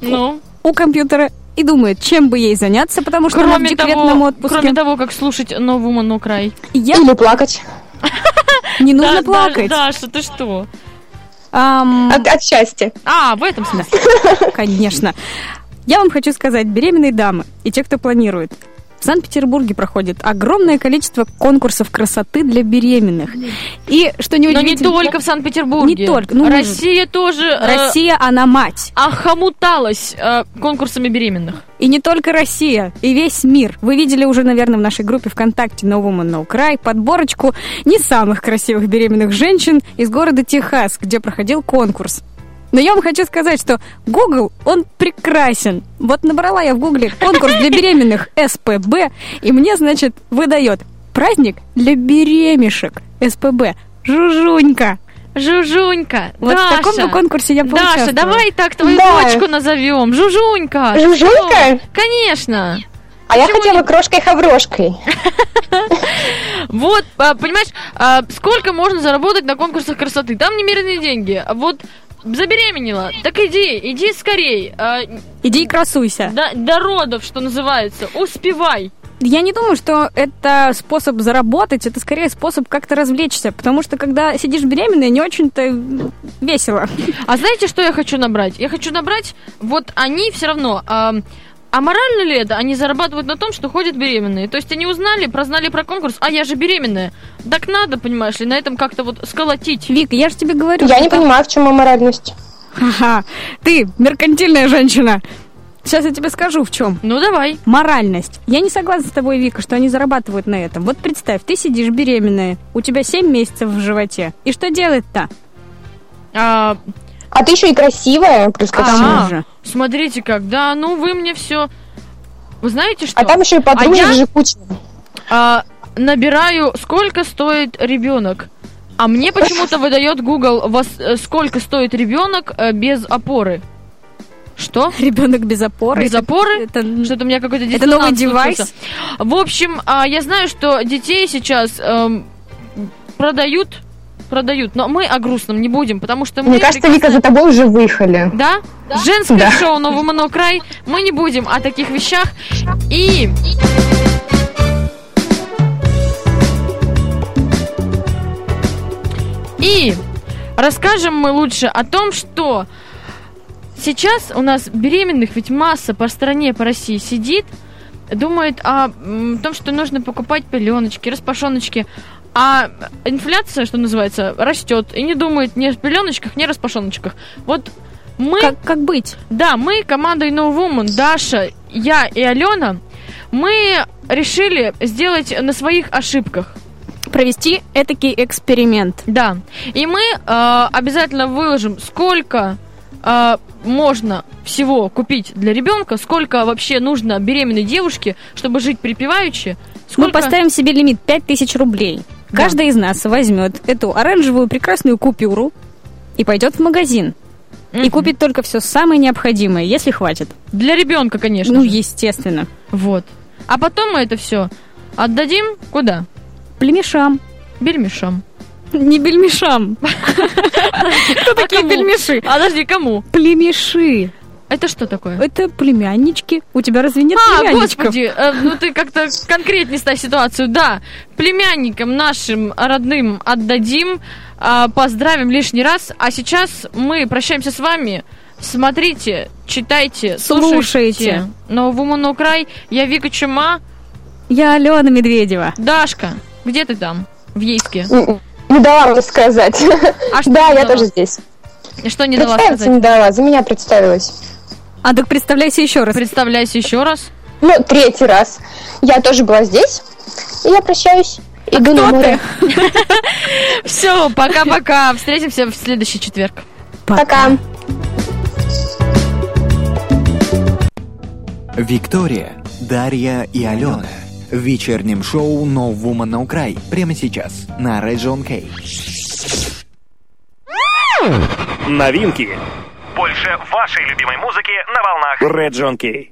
Speaker 4: Ну,
Speaker 5: у компьютера и думает, чем бы ей заняться, потому что она в
Speaker 4: кроме
Speaker 5: декретном
Speaker 4: того,
Speaker 5: отпуске,
Speaker 4: кроме того, как слушать No Woman No Cry.
Speaker 5: я
Speaker 6: Или плакать.
Speaker 5: не нужно
Speaker 4: Да,
Speaker 5: плакать.
Speaker 4: Да, что ты что?
Speaker 6: От, от счастья.
Speaker 4: А, в этом смысле.
Speaker 5: Конечно. Я вам хочу сказать, беременные дамы и те, кто планирует, в Санкт-Петербурге проходит огромное количество конкурсов красоты для беременных. И что
Speaker 4: Но не только в Санкт-Петербурге.
Speaker 5: Не только, ну,
Speaker 4: Россия тоже э,
Speaker 5: Россия, она мать.
Speaker 4: охомуталась э, конкурсами беременных.
Speaker 5: И не только Россия, и весь мир. Вы видели уже, наверное, в нашей группе ВКонтакте No Woman No Cry подборочку не самых красивых беременных женщин из города Техас, где проходил конкурс. Но я вам хочу сказать, что Google, он прекрасен. Вот набрала я в Гугле конкурс для беременных СПБ, и мне, значит, выдает праздник для беремишек СПБ. Жужунька.
Speaker 4: Жужунька,
Speaker 5: Вот
Speaker 4: Даша.
Speaker 5: в таком бы конкурсе я поучаствовала.
Speaker 4: Даша, давай так твою
Speaker 6: Да.
Speaker 4: дочку назовем. Жужунька.
Speaker 6: Жужунька?
Speaker 4: Что? Конечно.
Speaker 6: А я
Speaker 4: Почему
Speaker 6: хотела
Speaker 4: не-
Speaker 6: крошкой-хаврошкой.
Speaker 4: Вот, а, понимаешь, а, сколько можно заработать на конкурсах красоты? Там немеренные деньги. А Вот забеременела, так иди, иди скорей. А,
Speaker 5: Иди и красуйся.
Speaker 4: до, до родов, что называется. Успевай.
Speaker 5: Я не думаю, что это способ заработать, это скорее способ как-то развлечься, потому что когда сидишь беременная, не очень-то весело.
Speaker 4: А знаете, что я хочу набрать? Я хочу набрать, вот они все равно... а, а морально ли это? Они зарабатывают на том, что ходят беременные. То есть они узнали, прознали про конкурс, а я же беременная. Так надо, понимаешь ли, на этом как-то вот сколотить.
Speaker 5: Вика, я же тебе говорю.
Speaker 6: Я не
Speaker 5: там-
Speaker 6: понимаю, в чем аморальность.
Speaker 5: Ха-ха. Ты меркантильная женщина. Сейчас я тебе скажу, в чем.
Speaker 4: Ну давай.
Speaker 5: Моральность. Я не согласна с тобой, Вика, что они зарабатывают на этом. Вот представь, ты сидишь беременная, у тебя 7 месяцев в животе. И что делать-то?
Speaker 4: А,
Speaker 6: А ты еще и красивая, плюс ко
Speaker 4: а,
Speaker 6: всему.
Speaker 4: смотрите как, да, ну вы мне все... Вы знаете что?
Speaker 6: А там еще и подружек
Speaker 4: я-
Speaker 6: же куча.
Speaker 4: А, набираю, сколько стоит ребенок. А мне почему-то выдает Google, вас, э, сколько стоит ребенок э, без опоры. Что?
Speaker 5: Ребенок без опоры.
Speaker 4: Без
Speaker 5: Это-
Speaker 4: опоры?
Speaker 5: Это,
Speaker 4: Что-то у меня какой-то
Speaker 5: это новый девайс.
Speaker 4: случился. В общем, а, я знаю, что детей сейчас эм, продают, продают, но мы о грустном не будем, потому что мы...
Speaker 6: Мне кажется,
Speaker 4: прекрасно-
Speaker 6: Вика, за тобой уже выехали.
Speaker 4: Да? Женское
Speaker 6: Да.
Speaker 4: шоу «Но Woman No Cry». Мы не будем о таких вещах. И... И расскажем мы лучше о том, что сейчас у нас беременных ведь масса по стране, по России сидит, думает о том, что нужно покупать пеленочки, распашоночки. А инфляция, что называется, растет. И не думает ни о пеленочках, ни о распашоночках. Вот мы...
Speaker 5: Как, как быть?
Speaker 4: Да, мы, команда No Woman, Даша, я и Алена, мы решили сделать на своих ошибках.
Speaker 5: Провести этакий эксперимент.
Speaker 4: Да. И мы э, обязательно выложим, сколько э, можно всего купить для ребенка, сколько вообще нужно беременной девушке, чтобы жить припеваючи.
Speaker 5: Мы
Speaker 4: Сколько...
Speaker 5: поставим себе лимит 5000 рублей.
Speaker 4: Да.
Speaker 5: Каждый из нас возьмет эту оранжевую прекрасную купюру и пойдет в магазин. И купит только все самое необходимое, если хватит.
Speaker 4: Для ребенка, конечно.
Speaker 5: Ну,
Speaker 4: же.
Speaker 5: естественно.
Speaker 4: Вот. А потом мы это все отдадим куда?
Speaker 5: Племешам.
Speaker 4: Бельмешам.
Speaker 5: Не бельмешам. Кто такие
Speaker 4: кому?
Speaker 5: бельмеши?
Speaker 4: А подожди, кому?
Speaker 5: Племеши.
Speaker 4: Это что такое?
Speaker 5: Это племяннички. У тебя разве нет
Speaker 4: А,
Speaker 5: племянничков?
Speaker 4: господи, э, ну ты как-то конкретнее ставь ситуацию. Да, племянникам нашим родным отдадим, а, поздравим лишний раз. А сейчас мы прощаемся с вами. Смотрите, читайте, слушайте.
Speaker 5: Слушайте.
Speaker 4: Но в Уману край я Вика Чума.
Speaker 5: Я Алена Медведева.
Speaker 4: Дашка, где ты там? В Ейске.
Speaker 6: Не дала мне сказать.
Speaker 4: А что
Speaker 6: Да, я
Speaker 4: дала?
Speaker 6: тоже здесь.
Speaker 4: Что не дала сказать?
Speaker 6: не дала, за меня представилась.
Speaker 5: А так представляйся еще раз.
Speaker 4: Представляйся еще раз.
Speaker 6: Ну, третий раз. Я тоже была здесь. И я прощаюсь. Иду на море.
Speaker 4: Все, пока-пока. Встретимся в следующий четверг.
Speaker 6: Пока.
Speaker 3: Виктория, Дарья и Алена. В вечернем шоу No Woman No Cry прямо сейчас на Region K.
Speaker 1: Новинки.
Speaker 7: Больше вашей любимой музыки на волнах
Speaker 1: Red John Key.